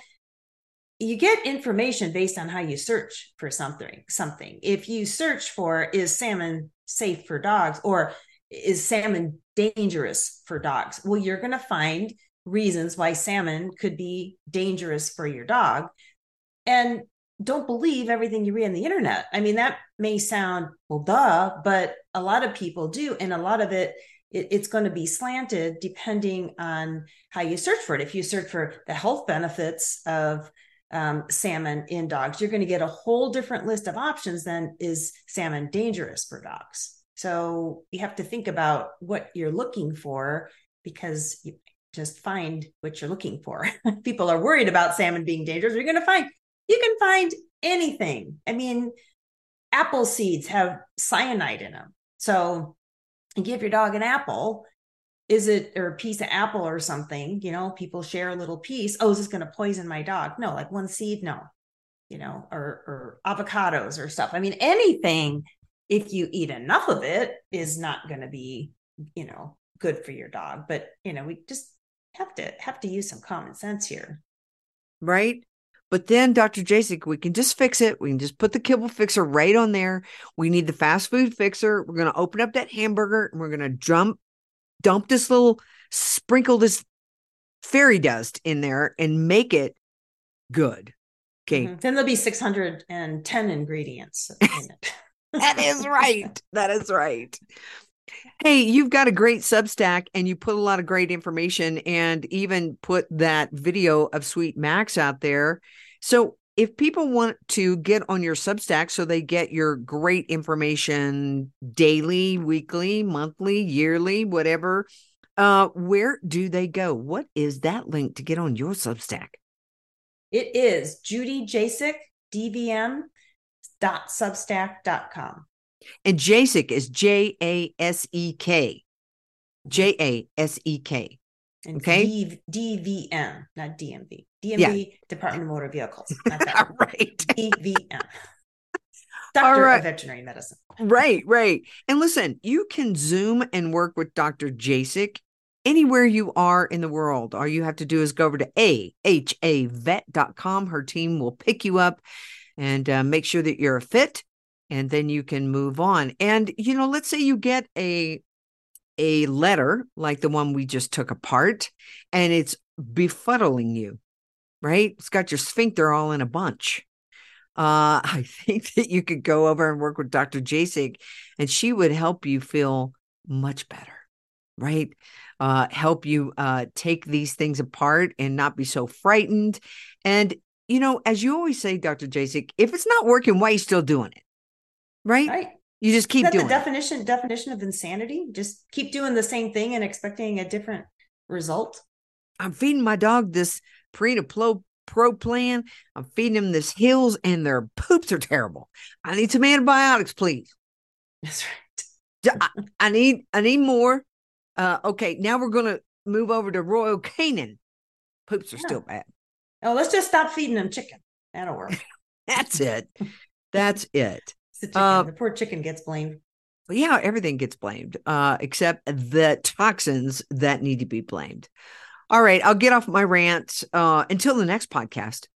you get information based on how you search for something something if you search for is salmon safe for dogs or is salmon dangerous for dogs? Well you're going to find reasons why salmon could be dangerous for your dog. And don't believe everything you read on the internet. I mean that may sound well duh but a lot of people do and a lot of it, it it's going to be slanted depending on how you search for it. If you search for the health benefits of um, salmon in dogs, you're going to get a whole different list of options than is salmon dangerous for dogs. So you have to think about what you're looking for because you just find what you're looking for. People are worried about salmon being dangerous. You're going to find, you can find anything. I mean, apple seeds have cyanide in them. So you give your dog an apple is it or a piece of apple or something you know people share a little piece oh is this going to poison my dog no like one seed no you know or or avocados or stuff i mean anything if you eat enough of it is not going to be you know good for your dog but you know we just have to have to use some common sense here right but then dr jasek we can just fix it we can just put the kibble fixer right on there we need the fast food fixer we're going to open up that hamburger and we're going to jump dump this little sprinkle this fairy dust in there and make it good. Okay. Mm-hmm. Then there'll be 610 ingredients that is right. That is right. Hey, you've got a great Substack and you put a lot of great information and even put that video of Sweet Max out there. So, if people want to get on your Substack so they get your great information daily, weekly, monthly, yearly, whatever, uh, where do they go? What is that link to get on your Substack? It is Judy Jasek, DVM dot substack dot com. And Jasek is J A S E K. J A S E K. Okay. D- DVM, not DMV. DMV, yeah. Department of Motor Vehicles. Not that. right. DVM. Doctor right. of Veterinary Medicine. Right, right. And listen, you can Zoom and work with Dr. Jasek anywhere you are in the world. All you have to do is go over to ahavet.com. Her team will pick you up and uh, make sure that you're a fit, and then you can move on. And, you know, let's say you get a a letter like the one we just took apart and it's befuddling you, right? It's got your sphincter all in a bunch. Uh, I think that you could go over and work with Dr. Jasek and she would help you feel much better, right? Uh, help you uh, take these things apart and not be so frightened. And, you know, as you always say, Dr. Jasek, if it's not working, why are you still doing it? Right? Right. You just keep doing the it. definition definition of insanity? Just keep doing the same thing and expecting a different result. I'm feeding my dog this Purina Pro, Pro plan. I'm feeding him this Hills, and their poops are terrible. I need some antibiotics, please. That's right. I need I need more. Uh, okay, now we're gonna move over to Royal Canin. Poops are still bad. Oh, let's just stop feeding them chicken. That'll work. That's it. That's it. The chicken. Uh, the poor chicken gets blamed. Yeah, everything gets blamed, uh, except the toxins that need to be blamed. All right, I'll get off my rant uh, until the next podcast.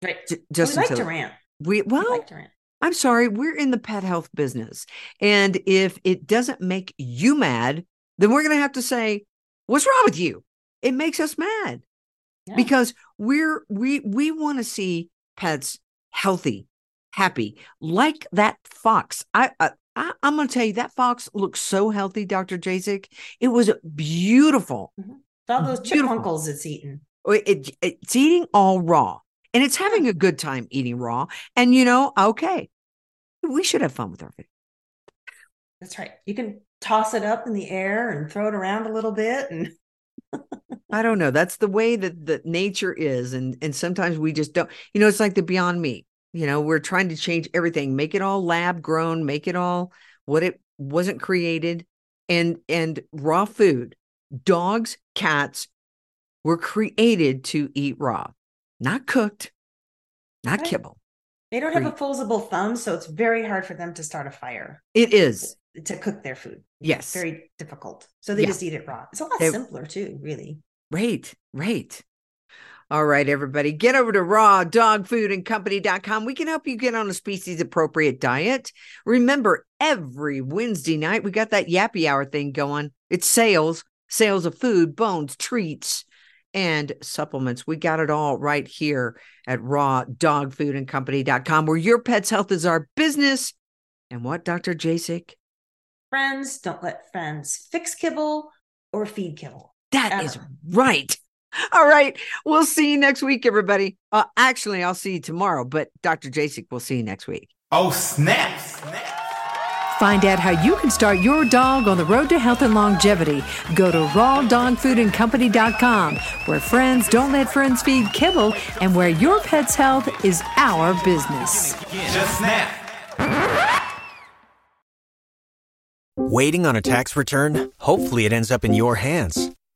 Right. J- we just like until to rant. we We well, like to rant. I'm sorry, we're in the pet health business. And if it doesn't make you mad, then we're going to have to say, what's wrong with you? It makes us mad Yeah. because we're we we want to see pets healthy, happy, like that fox. I, I, I I'm going to tell you that fox looks so healthy, Dr. Jasek. It was beautiful. Mm-hmm. all those beautiful. it's eating. Oh, it- it- it's eating all raw and it's having a good time eating raw. And you know, okay, we should have fun with our food. That's right. You can toss it up in the air and throw it around a little bit and I don't know. That's the way that that nature is, and and sometimes we just don't. You know, it's like the Beyond Meat. You know, we're trying to change everything, make it all lab grown, make it all what it wasn't created, and and raw food. Dogs, cats were created to eat raw, not cooked, not Right. kibble. they don't have a opposable thumb, so it's very hard for them to start a fire It is to cook their food. yes, Very difficult. So they Yeah. just eat it raw. It's a lot They- simpler too, really. Right, right. All right, everybody, get over to rawdogfoodandcompany.com. We can help you get on a species appropriate diet. Remember, every Wednesday night, we got that yappy hour thing going. It's sales, sales of food, bones, treats, and supplements. We got it all right here at rawdogfoodandcompany.com, where your pet's health is our business. And what, Dr. Jasek? Friends, don't let friends fix kibble or feed kibble. That is Ever. right. All right. We'll see you next week, everybody. Uh, actually, I'll see you tomorrow, but Dr. Jasek we'll see you next week. Oh, snap! Snap! Find out how you can start your dog on the road to health and longevity. Go to rawdogfoodandcompany.com, where friends don't let friends feed kibble and where your pet's health is our business. Just snap! Waiting on a tax return? Hopefully, it ends up in your hands.